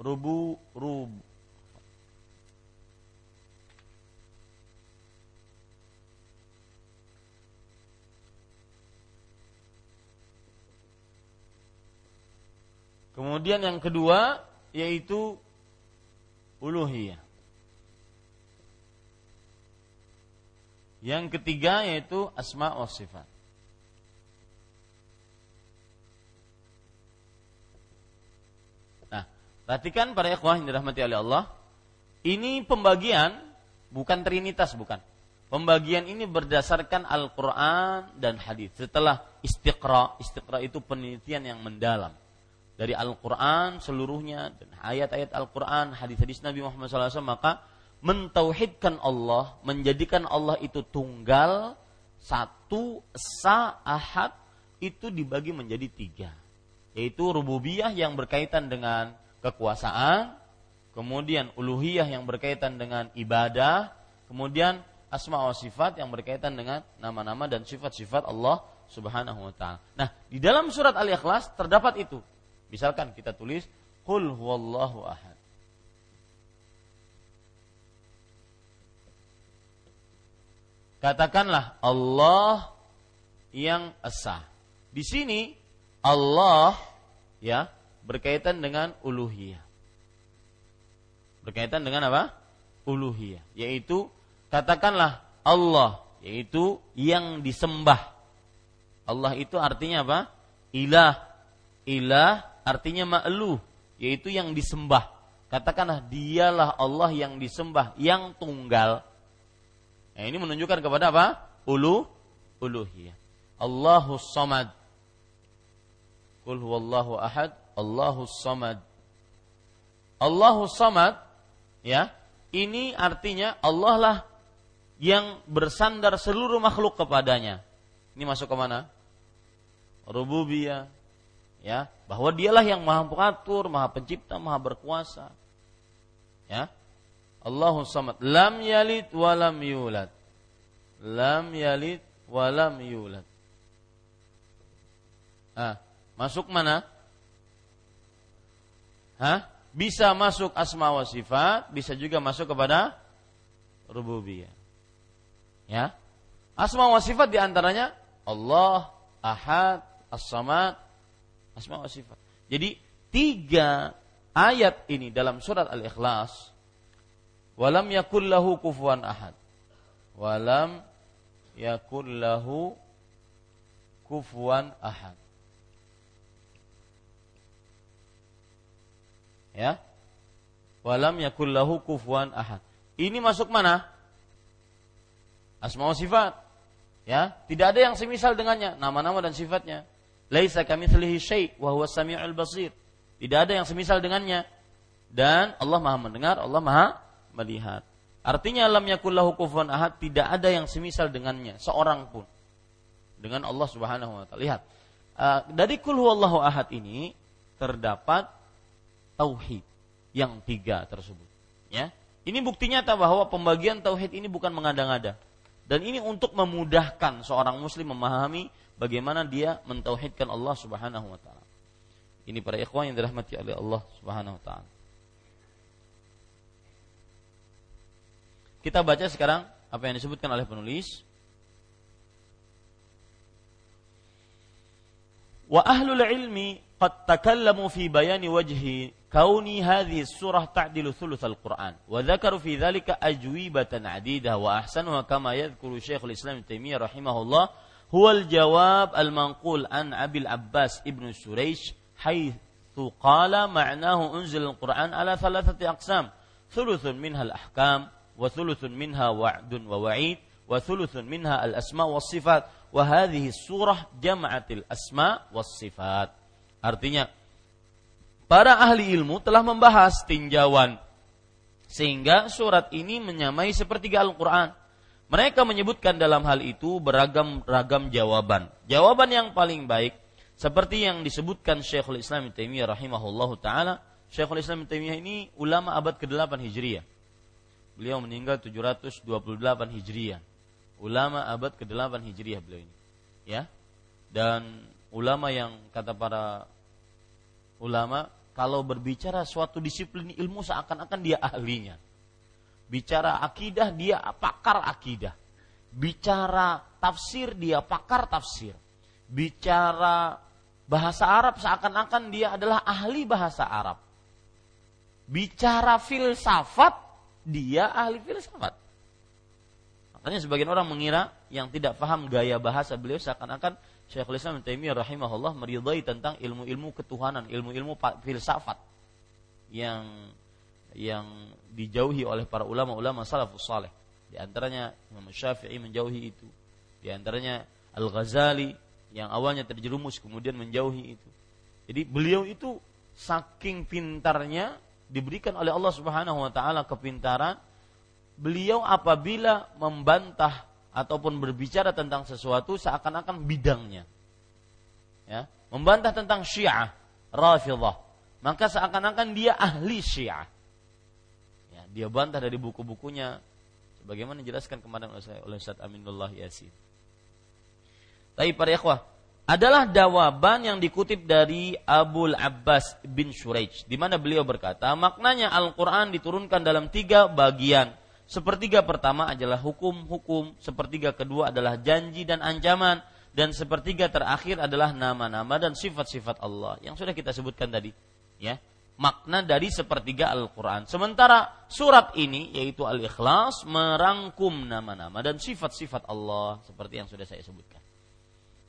Rubu rub Kemudian yang kedua yaitu uluhiyah. Yang ketiga yaitu asma wa sifat. Nah, perhatikan para ikhwah yang dirahmati oleh Allah, ini pembagian bukan trinitas bukan. Pembagian ini berdasarkan Al-Qur'an dan hadis. Setelah istiqra, istiqra itu penelitian yang mendalam dari Al-Quran seluruhnya dan ayat-ayat Al-Quran hadis-hadis Nabi Muhammad SAW maka mentauhidkan Allah menjadikan Allah itu tunggal satu esa ahad itu dibagi menjadi tiga yaitu rububiyah yang berkaitan dengan kekuasaan kemudian uluhiyah yang berkaitan dengan ibadah kemudian asma wa sifat yang berkaitan dengan nama-nama dan sifat-sifat Allah Subhanahu wa taala. Nah, di dalam surat Al-Ikhlas terdapat itu Misalkan kita tulis Qul huwallahu ahad. Katakanlah Allah yang esa. Di sini Allah ya berkaitan dengan uluhiyah. Berkaitan dengan apa? Uluhiyah, yaitu katakanlah Allah yaitu yang disembah. Allah itu artinya apa? Ilah. Ilah artinya ma'luh, yaitu yang disembah. Katakanlah dialah Allah yang disembah, yang tunggal. Nah, ini menunjukkan kepada apa? Ulu uluhiyah. Allahu samad. Qul huwallahu ahad, Allahu samad. Allahu samad ya. Ini artinya Allah lah yang bersandar seluruh makhluk kepadanya. Ini masuk ke mana? Rububiyah, ya bahwa dialah yang maha pengatur, maha pencipta, maha berkuasa. Ya. Allahu samad. Lam yalid wa lam yulad. Lam yalid wa lam yulad. Ah, masuk mana? Hah? Bisa masuk asma wa sifat, bisa juga masuk kepada rububiyah. Ya. Asma wa sifat di antaranya Allah, Ahad, As-Samad, asma wa sifat. Jadi tiga ayat ini dalam surat Al-Ikhlas walam yakul lahu kufuwan ahad. Walam yakul lahu kufuwan ahad. Ya. Walam yakul lahu kufuwan ahad. Ini masuk mana? Asma wa sifat. Ya, tidak ada yang semisal dengannya, nama-nama dan sifatnya. Laisa kamitslihi syai' wa huwa samiul basir. Tidak ada yang semisal dengannya. Dan Allah Maha mendengar, Allah Maha melihat. Artinya lam yakul lahu kufuwan ahad, tidak ada yang semisal dengannya, seorang pun. Dengan Allah Subhanahu wa taala. Lihat. Uh, dari kul huwallahu ahad ini terdapat tauhid yang tiga tersebut. Ya. Ini bukti nyata bahwa pembagian tauhid ini bukan mengada-ngada. Dan ini untuk memudahkan seorang muslim memahami bagaimana dia mentauhidkan Allah Subhanahu wa taala. Ini para ikhwan yang dirahmati oleh Allah Subhanahu wa taala. Kita baca sekarang apa yang disebutkan oleh penulis. Wa ahlul ilmi qad takallamu fi bayani wajhi kauni hadhihi surah ta'dilu thuluth al-Qur'an wa dzakaru fi dzalika ajwibatan 'adidah wa ahsanuha kama yadhkuru Syekhul Islam Taimiyah rahimahullah huwal jawab al-manqul an Abil Abbas ibnu Suraish haitsu qala ma'nahu unzil al-Qur'an ala thalathati aqsam. Thuluthun minha al-ahkam wa thuluthun minha wa'dun wa wa'id wa thuluthun minha al-asma was sifat wa hadhihi surah jama'atil asma was sifat artinya para ahli ilmu telah membahas tinjauan sehingga surat ini menyamai sepertiga Al-Qur'an mereka menyebutkan dalam hal itu beragam-ragam jawaban. Jawaban yang paling baik seperti yang disebutkan Syekhul Islam Taimiyah rahimahullahu taala Syekhul Islam Taimiyah ini ulama abad ke-8 Hijriah. Beliau meninggal 728 Hijriah. Ulama abad ke-8 Hijriah beliau ini. Ya. Dan ulama yang kata para ulama kalau berbicara suatu disiplin ilmu seakan-akan dia ahlinya. Bicara akidah dia pakar akidah. Bicara tafsir dia pakar tafsir. Bicara bahasa Arab seakan-akan dia adalah ahli bahasa Arab. Bicara filsafat dia ahli filsafat. Makanya sebagian orang mengira yang tidak paham gaya bahasa beliau seakan-akan Syekhul Islam Taimiyah rahimahullah meridai tentang ilmu-ilmu ketuhanan, ilmu-ilmu filsafat yang yang dijauhi oleh para ulama-ulama salafus saleh. Di antaranya Imam Syafi'i menjauhi itu. Di antaranya Al-Ghazali yang awalnya terjerumus kemudian menjauhi itu. Jadi beliau itu saking pintarnya diberikan oleh Allah Subhanahu wa taala kepintaran beliau apabila membantah ataupun berbicara tentang sesuatu seakan-akan bidangnya. Ya, membantah tentang Syiah, Rafidhah, maka seakan-akan dia ahli Syiah. Dia bantah dari buku-bukunya sebagaimana dijelaskan kemarin oleh saya oleh Ustaz Aminullah Yasin. Tapi para ikhwah, adalah jawaban yang dikutip dari Abul Abbas bin Shuraij di mana beliau berkata maknanya Al-Qur'an diturunkan dalam tiga bagian Sepertiga pertama adalah hukum-hukum, sepertiga kedua adalah janji dan ancaman, dan sepertiga terakhir adalah nama-nama dan sifat-sifat Allah yang sudah kita sebutkan tadi. Ya, makna dari sepertiga Al-Quran. Sementara surat ini yaitu Al-Ikhlas merangkum nama-nama dan sifat-sifat Allah seperti yang sudah saya sebutkan.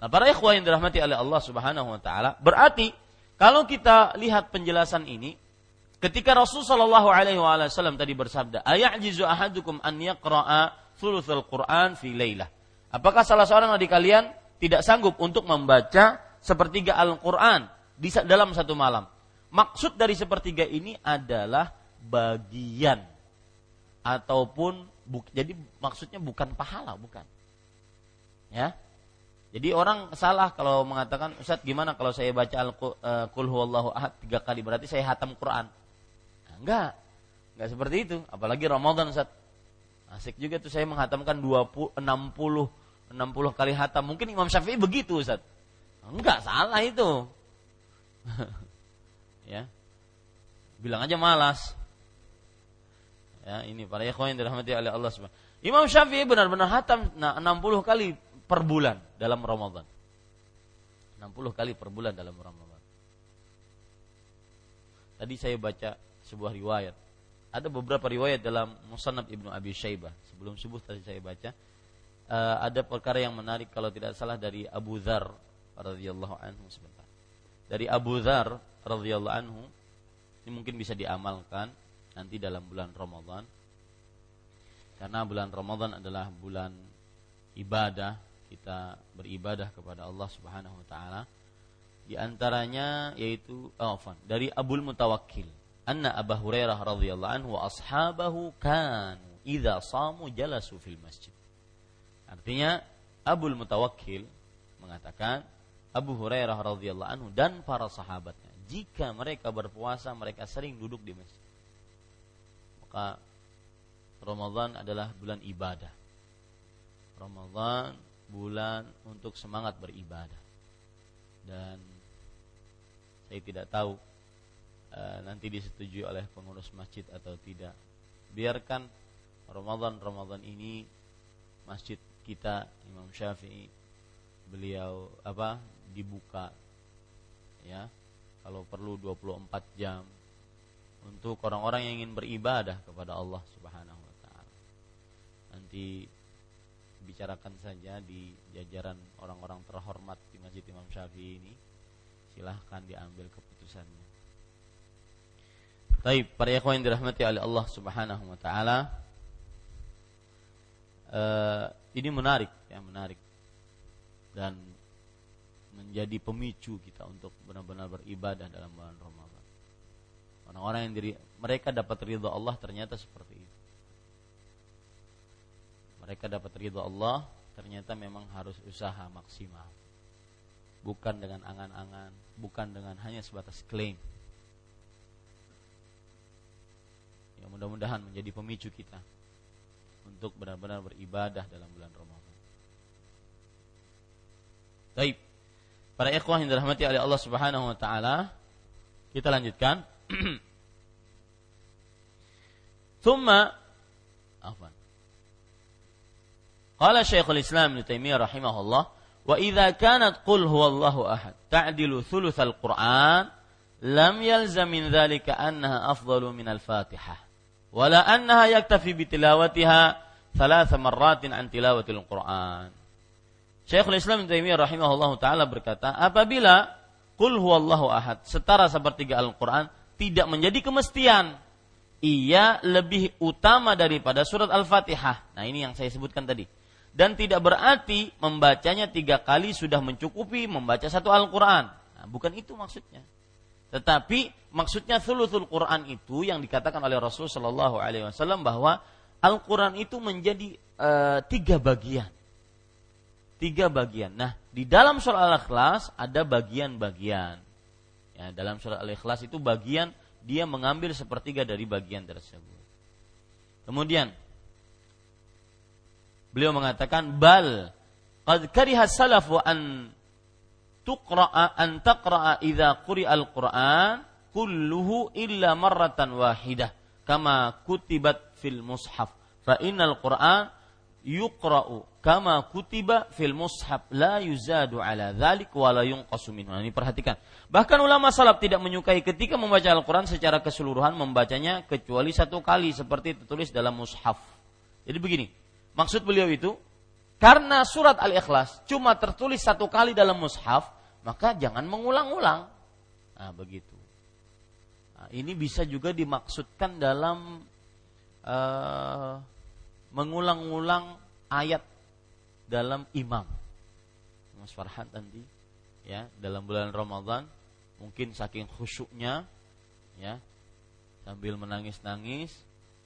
Nah, para ikhwah yang dirahmati oleh Allah Subhanahu wa taala, berarti kalau kita lihat penjelasan ini, Ketika Rasul Shallallahu Alaihi Wasallam tadi bersabda, jizu ahadukum an yaqra'a thuluthul Quran fi laylah. Apakah salah seorang dari kalian tidak sanggup untuk membaca sepertiga Al-Quran di dalam satu malam? Maksud dari sepertiga ini adalah bagian ataupun buk, jadi maksudnya bukan pahala, bukan. Ya. Jadi orang salah kalau mengatakan Ustaz gimana kalau saya baca Al-Qul huwallahu ahad tiga kali berarti saya hatam Quran. Enggak. Enggak seperti itu. Apalagi Ramadan Ustaz. Asik juga tuh saya menghatamkan 20, 60 60 kali hatam. Mungkin Imam Syafi'i begitu Ustaz. Enggak, salah itu. ya. Bilang aja malas. Ya, ini para ikhwan yang dirahmati oleh Allah Subhanahu Imam Syafi'i benar-benar hatam nah, 60 kali per bulan dalam Ramadan. 60 kali per bulan dalam Ramadan. Tadi saya baca sebuah riwayat. Ada beberapa riwayat dalam Musannaf Ibnu Abi Syaibah. Sebelum subuh tadi saya baca, uh, ada perkara yang menarik kalau tidak salah dari Abu Dzar radhiyallahu anhu sebentar. Dari Abu Dzar radhiyallahu anhu ini mungkin bisa diamalkan nanti dalam bulan Ramadan. Karena bulan Ramadan adalah bulan ibadah, kita beribadah kepada Allah Subhanahu wa taala. Di antaranya yaitu oh, dari Abul Mutawakkil anna Abu Hurairah radhiyallahu anhu wa ashabahu kanu idza samu jalasu fil masjid. Artinya Abul Mutawakkil mengatakan Abu Hurairah radhiyallahu anhu dan para sahabatnya jika mereka berpuasa mereka sering duduk di masjid. Maka Ramadan adalah bulan ibadah. Ramadan bulan untuk semangat beribadah. Dan saya tidak tahu Eh, nanti disetujui oleh pengurus masjid atau tidak. Biarkan Ramadan Ramadan ini masjid kita Imam Syafi'i beliau apa dibuka ya kalau perlu 24 jam untuk orang-orang yang ingin beribadah kepada Allah Subhanahu wa taala. Nanti bicarakan saja di jajaran orang-orang terhormat di Masjid Imam Syafi'i ini. Silahkan diambil keputusannya. Baik, para ikhwan yang dirahmati oleh Allah Subhanahu wa taala. Uh, ini menarik ya, menarik. Dan menjadi pemicu kita untuk benar-benar beribadah dalam bulan Ramadan. Orang-orang yang diri mereka dapat ridha Allah ternyata seperti itu. Mereka dapat ridha Allah ternyata memang harus usaha maksimal. Bukan dengan angan-angan, bukan dengan hanya sebatas klaim Ya mudah-mudahan menjadi pemicu kita untuk benar-benar beribadah dalam bulan Ramadan. Baik. Para ikhwah yang dirahmati oleh Allah Subhanahu wa taala, kita lanjutkan. Thumma afwan. Qala Syekhul Islam Ibnu Taimiyah rahimahullah, wa idza kanat qul huwallahu ahad ta'dilu thulutsal Qur'an lam yalzam min dzalika annaha afdalu min al-Fatihah wala annaha yaktafi bi tilawatiha thalatha marratin an tilawatil Qur'an. Syekhul Islam Taimiyah rahimahullah taala berkata, apabila qul huwallahu ahad setara sepertiga Al-Qur'an tidak menjadi kemestian ia lebih utama daripada surat Al-Fatihah. Nah, ini yang saya sebutkan tadi. Dan tidak berarti membacanya tiga kali sudah mencukupi membaca satu Al-Quran. Nah, bukan itu maksudnya. Tetapi maksudnya thuluthul Quran itu yang dikatakan oleh Rasul Shallallahu Alaihi Wasallam bahwa Al-Quran itu menjadi e, tiga bagian. Tiga bagian. Nah, di dalam surah Al-Ikhlas ada bagian-bagian. Ya, dalam surah Al-Ikhlas itu bagian dia mengambil sepertiga dari bagian tersebut. Kemudian beliau mengatakan bal qad kariha salafu an tuqra'a an taqra'a idza quri'al Qur'an kulluhu illa marratan wahidah kama kutibat fil mushaf fa innal Qur'an yuqra'u kama kutiba fil mushaf la yuzadu ala dzalik wa la yunqasu minhu. Nah, ini perhatikan. Bahkan ulama salaf tidak menyukai ketika membaca Al-Qur'an secara keseluruhan membacanya kecuali satu kali seperti tertulis dalam mushaf. Jadi begini, maksud beliau itu karena surat Al-Ikhlas cuma tertulis satu kali dalam mushaf, maka jangan mengulang-ulang. Nah, begitu. Nah, ini bisa juga dimaksudkan dalam uh, mengulang-ulang ayat dalam imam. Mas Farhan nanti ya dalam bulan Ramadan mungkin saking khusyuknya ya sambil menangis-nangis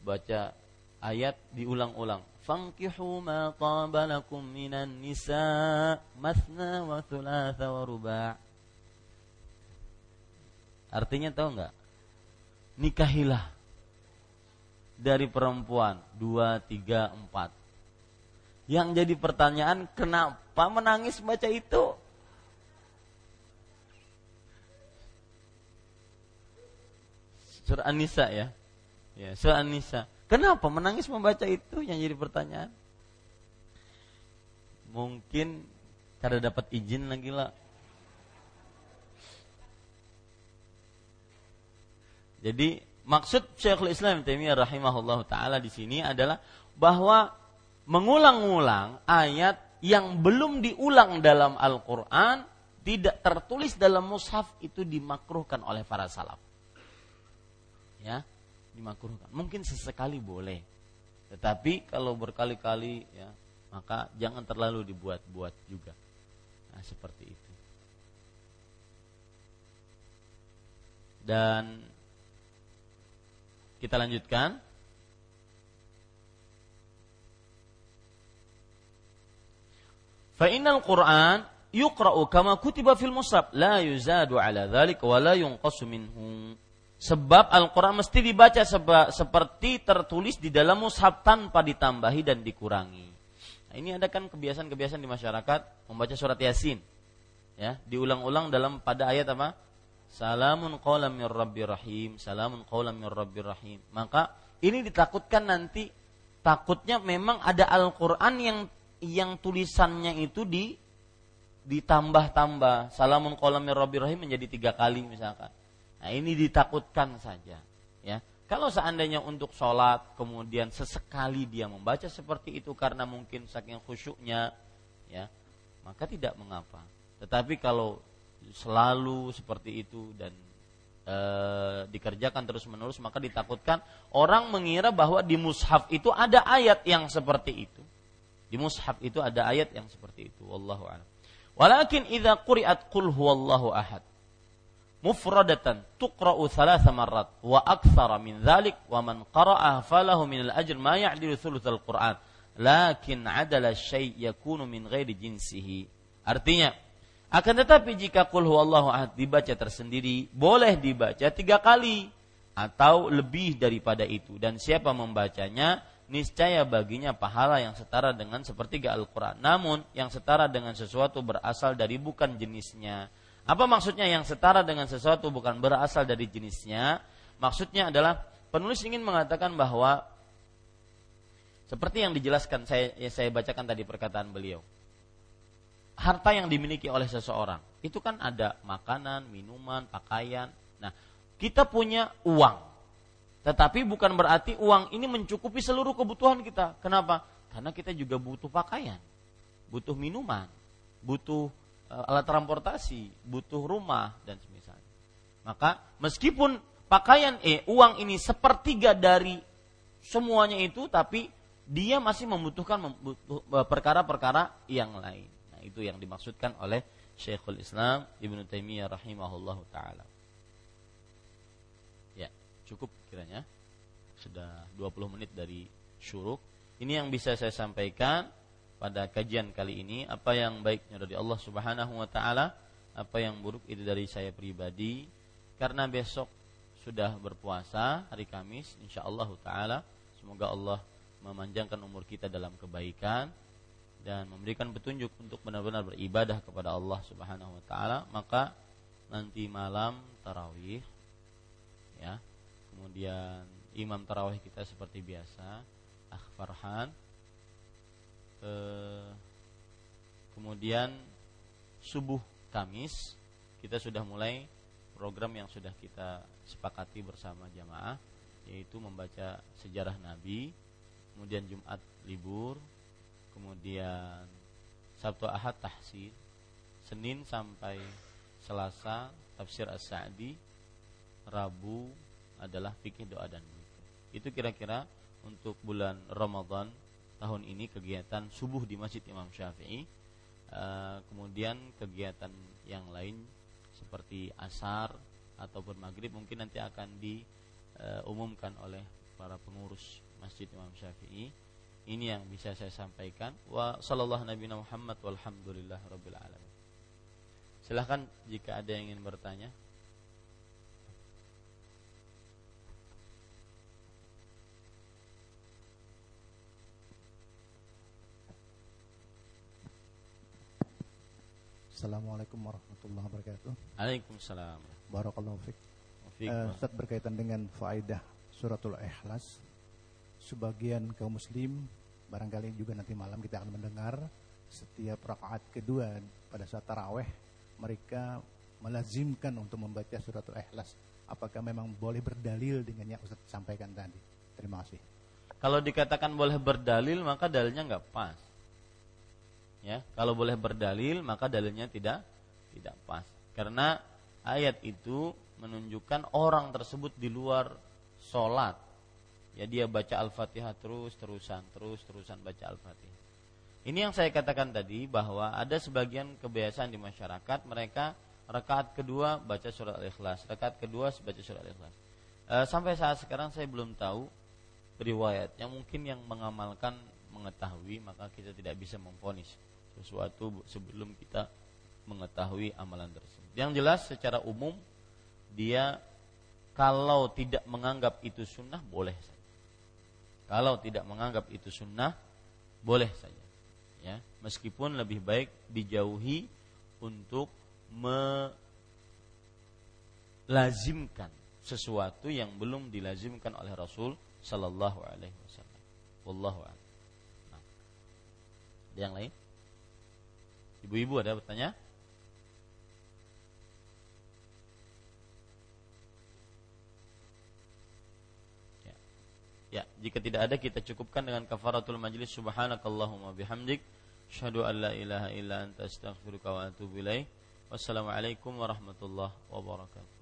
baca ayat diulang-ulang. Fankihu ma qabalakum minan nisa masna wa thulatha wa ruba' artinya tahu nggak? Nikahilah dari perempuan dua tiga empat yang jadi pertanyaan kenapa menangis baca itu? Surah An-Nisa ya. Ya, surah An-Nisa. Kenapa menangis membaca itu yang jadi pertanyaan? Mungkin karena dapat izin lagi lah. Jadi maksud Syekhul Islam Taimiyah rahimahullah taala di sini adalah bahwa mengulang-ulang ayat yang belum diulang dalam Al-Quran tidak tertulis dalam mushaf itu dimakruhkan oleh para salaf. Ya, dimakruhkan. Mungkin sesekali boleh. Tetapi kalau berkali-kali ya, maka jangan terlalu dibuat-buat juga. Nah, seperti itu. Dan kita lanjutkan Fa innal Qur'an yuqra'u kama kutiba fil mushaf la yuzadu ala dzalik wa la yunqasu minhu. Sebab Al-Quran mesti dibaca seba, seperti tertulis di dalam mushaf tanpa ditambahi dan dikurangi. Nah, ini ada kan kebiasaan-kebiasaan di masyarakat membaca surat Yasin. Ya, diulang-ulang dalam pada ayat apa? Salamun qawlam mir rabbir rahim, salamun qawlam mir rabbir rahim. Maka ini ditakutkan nanti takutnya memang ada Al-Quran yang yang tulisannya itu di ditambah-tambah. Salamun qalamir rabbi rahim menjadi tiga kali misalkan. Nah ini ditakutkan saja ya. Kalau seandainya untuk sholat kemudian sesekali dia membaca seperti itu karena mungkin saking khusyuknya ya maka tidak mengapa. Tetapi kalau selalu seperti itu dan e, dikerjakan terus menerus maka ditakutkan orang mengira bahwa di mushaf itu ada ayat yang seperti itu di mushaf itu ada ayat yang seperti itu. Wallahu a'lam. Walakin idza quri'at qul huwallahu ahad mufradatan tuqra'u thalatha marrat wa akthara min dhalik wa man qara'aha falahu min al-ajr ma ya'dilu thuluth al-Qur'an lakin adala syai' yakunu min ghairi jinsihi. Artinya, akan tetapi jika qul huwallahu ahad dibaca tersendiri, boleh dibaca tiga kali. atau lebih daripada itu dan siapa membacanya niscaya baginya pahala yang setara dengan sepertiga Al-Qur'an. Namun yang setara dengan sesuatu berasal dari bukan jenisnya. Apa maksudnya yang setara dengan sesuatu bukan berasal dari jenisnya? Maksudnya adalah penulis ingin mengatakan bahwa seperti yang dijelaskan saya ya saya bacakan tadi perkataan beliau. Harta yang dimiliki oleh seseorang itu kan ada makanan, minuman, pakaian. Nah, kita punya uang tetapi bukan berarti uang ini mencukupi seluruh kebutuhan kita. Kenapa? Karena kita juga butuh pakaian, butuh minuman, butuh uh, alat transportasi, butuh rumah dan semisalnya. Maka meskipun pakaian eh uang ini sepertiga dari semuanya itu tapi dia masih membutuhkan eh, perkara-perkara yang lain. Nah, itu yang dimaksudkan oleh Syekhul Islam Ibnu Taimiyah rahimahullahu taala. Cukup kiranya. Sudah 20 menit dari syuruk. Ini yang bisa saya sampaikan pada kajian kali ini. Apa yang baiknya dari Allah Subhanahu wa taala, apa yang buruk itu dari saya pribadi. Karena besok sudah berpuasa hari Kamis insyaallah taala. Semoga Allah memanjangkan umur kita dalam kebaikan dan memberikan petunjuk untuk benar-benar beribadah kepada Allah Subhanahu wa taala, maka nanti malam tarawih ya kemudian imam tarawih kita seperti biasa Farhan. E, kemudian subuh Kamis kita sudah mulai program yang sudah kita sepakati bersama jamaah yaitu membaca sejarah Nabi kemudian Jumat libur kemudian Sabtu Ahad tahsin Senin sampai Selasa tafsir As-Sa'di Rabu adalah fikih doa dan zikir. Itu kira-kira untuk bulan Ramadan tahun ini kegiatan subuh di Masjid Imam Syafi'i. Uh, kemudian kegiatan yang lain seperti asar ataupun maghrib mungkin nanti akan diumumkan uh, oleh para pengurus Masjid Imam Syafi'i. Ini yang bisa saya sampaikan. Wa sallallahu nabi Muhammad walhamdulillah rabbil alamin. Silahkan jika ada yang ingin bertanya. Assalamualaikum warahmatullahi wabarakatuh. Waalaikumsalam. Barakallahu fiik. Uh, Ustaz berkaitan dengan faedah suratul ikhlas sebagian kaum muslim barangkali juga nanti malam kita akan mendengar setiap rakaat kedua pada saat taraweh mereka melazimkan untuk membaca suratul ikhlas apakah memang boleh berdalil dengan yang Ustaz sampaikan tadi terima kasih kalau dikatakan boleh berdalil maka dalilnya nggak pas ya kalau boleh berdalil maka dalilnya tidak tidak pas. Karena ayat itu menunjukkan orang tersebut di luar sholat. Ya dia baca al-fatihah terus terusan terus terusan baca al-fatihah. Ini yang saya katakan tadi bahwa ada sebagian kebiasaan di masyarakat mereka rakaat kedua baca surat al-ikhlas rakaat kedua baca surat al-ikhlas. E, sampai saat sekarang saya belum tahu riwayat yang mungkin yang mengamalkan mengetahui maka kita tidak bisa memfonis sesuatu sebelum kita mengetahui amalan tersebut. Yang jelas secara umum dia kalau tidak menganggap itu sunnah boleh saja. Kalau tidak menganggap itu sunnah boleh saja. Ya, meskipun lebih baik dijauhi untuk melazimkan sesuatu yang belum dilazimkan oleh Rasul Sallallahu Alaihi Wasallam. Wallahu a'lam. Nah. Yang lain? Ibu-ibu ada bertanya? Ya. ya, jika tidak ada kita cukupkan dengan kafaratul majlis subhanakallahumma bihamdik syahadu an la ilaha illa anta astaghfiruka wa atubu ilaik. Wassalamualaikum warahmatullahi wabarakatuh.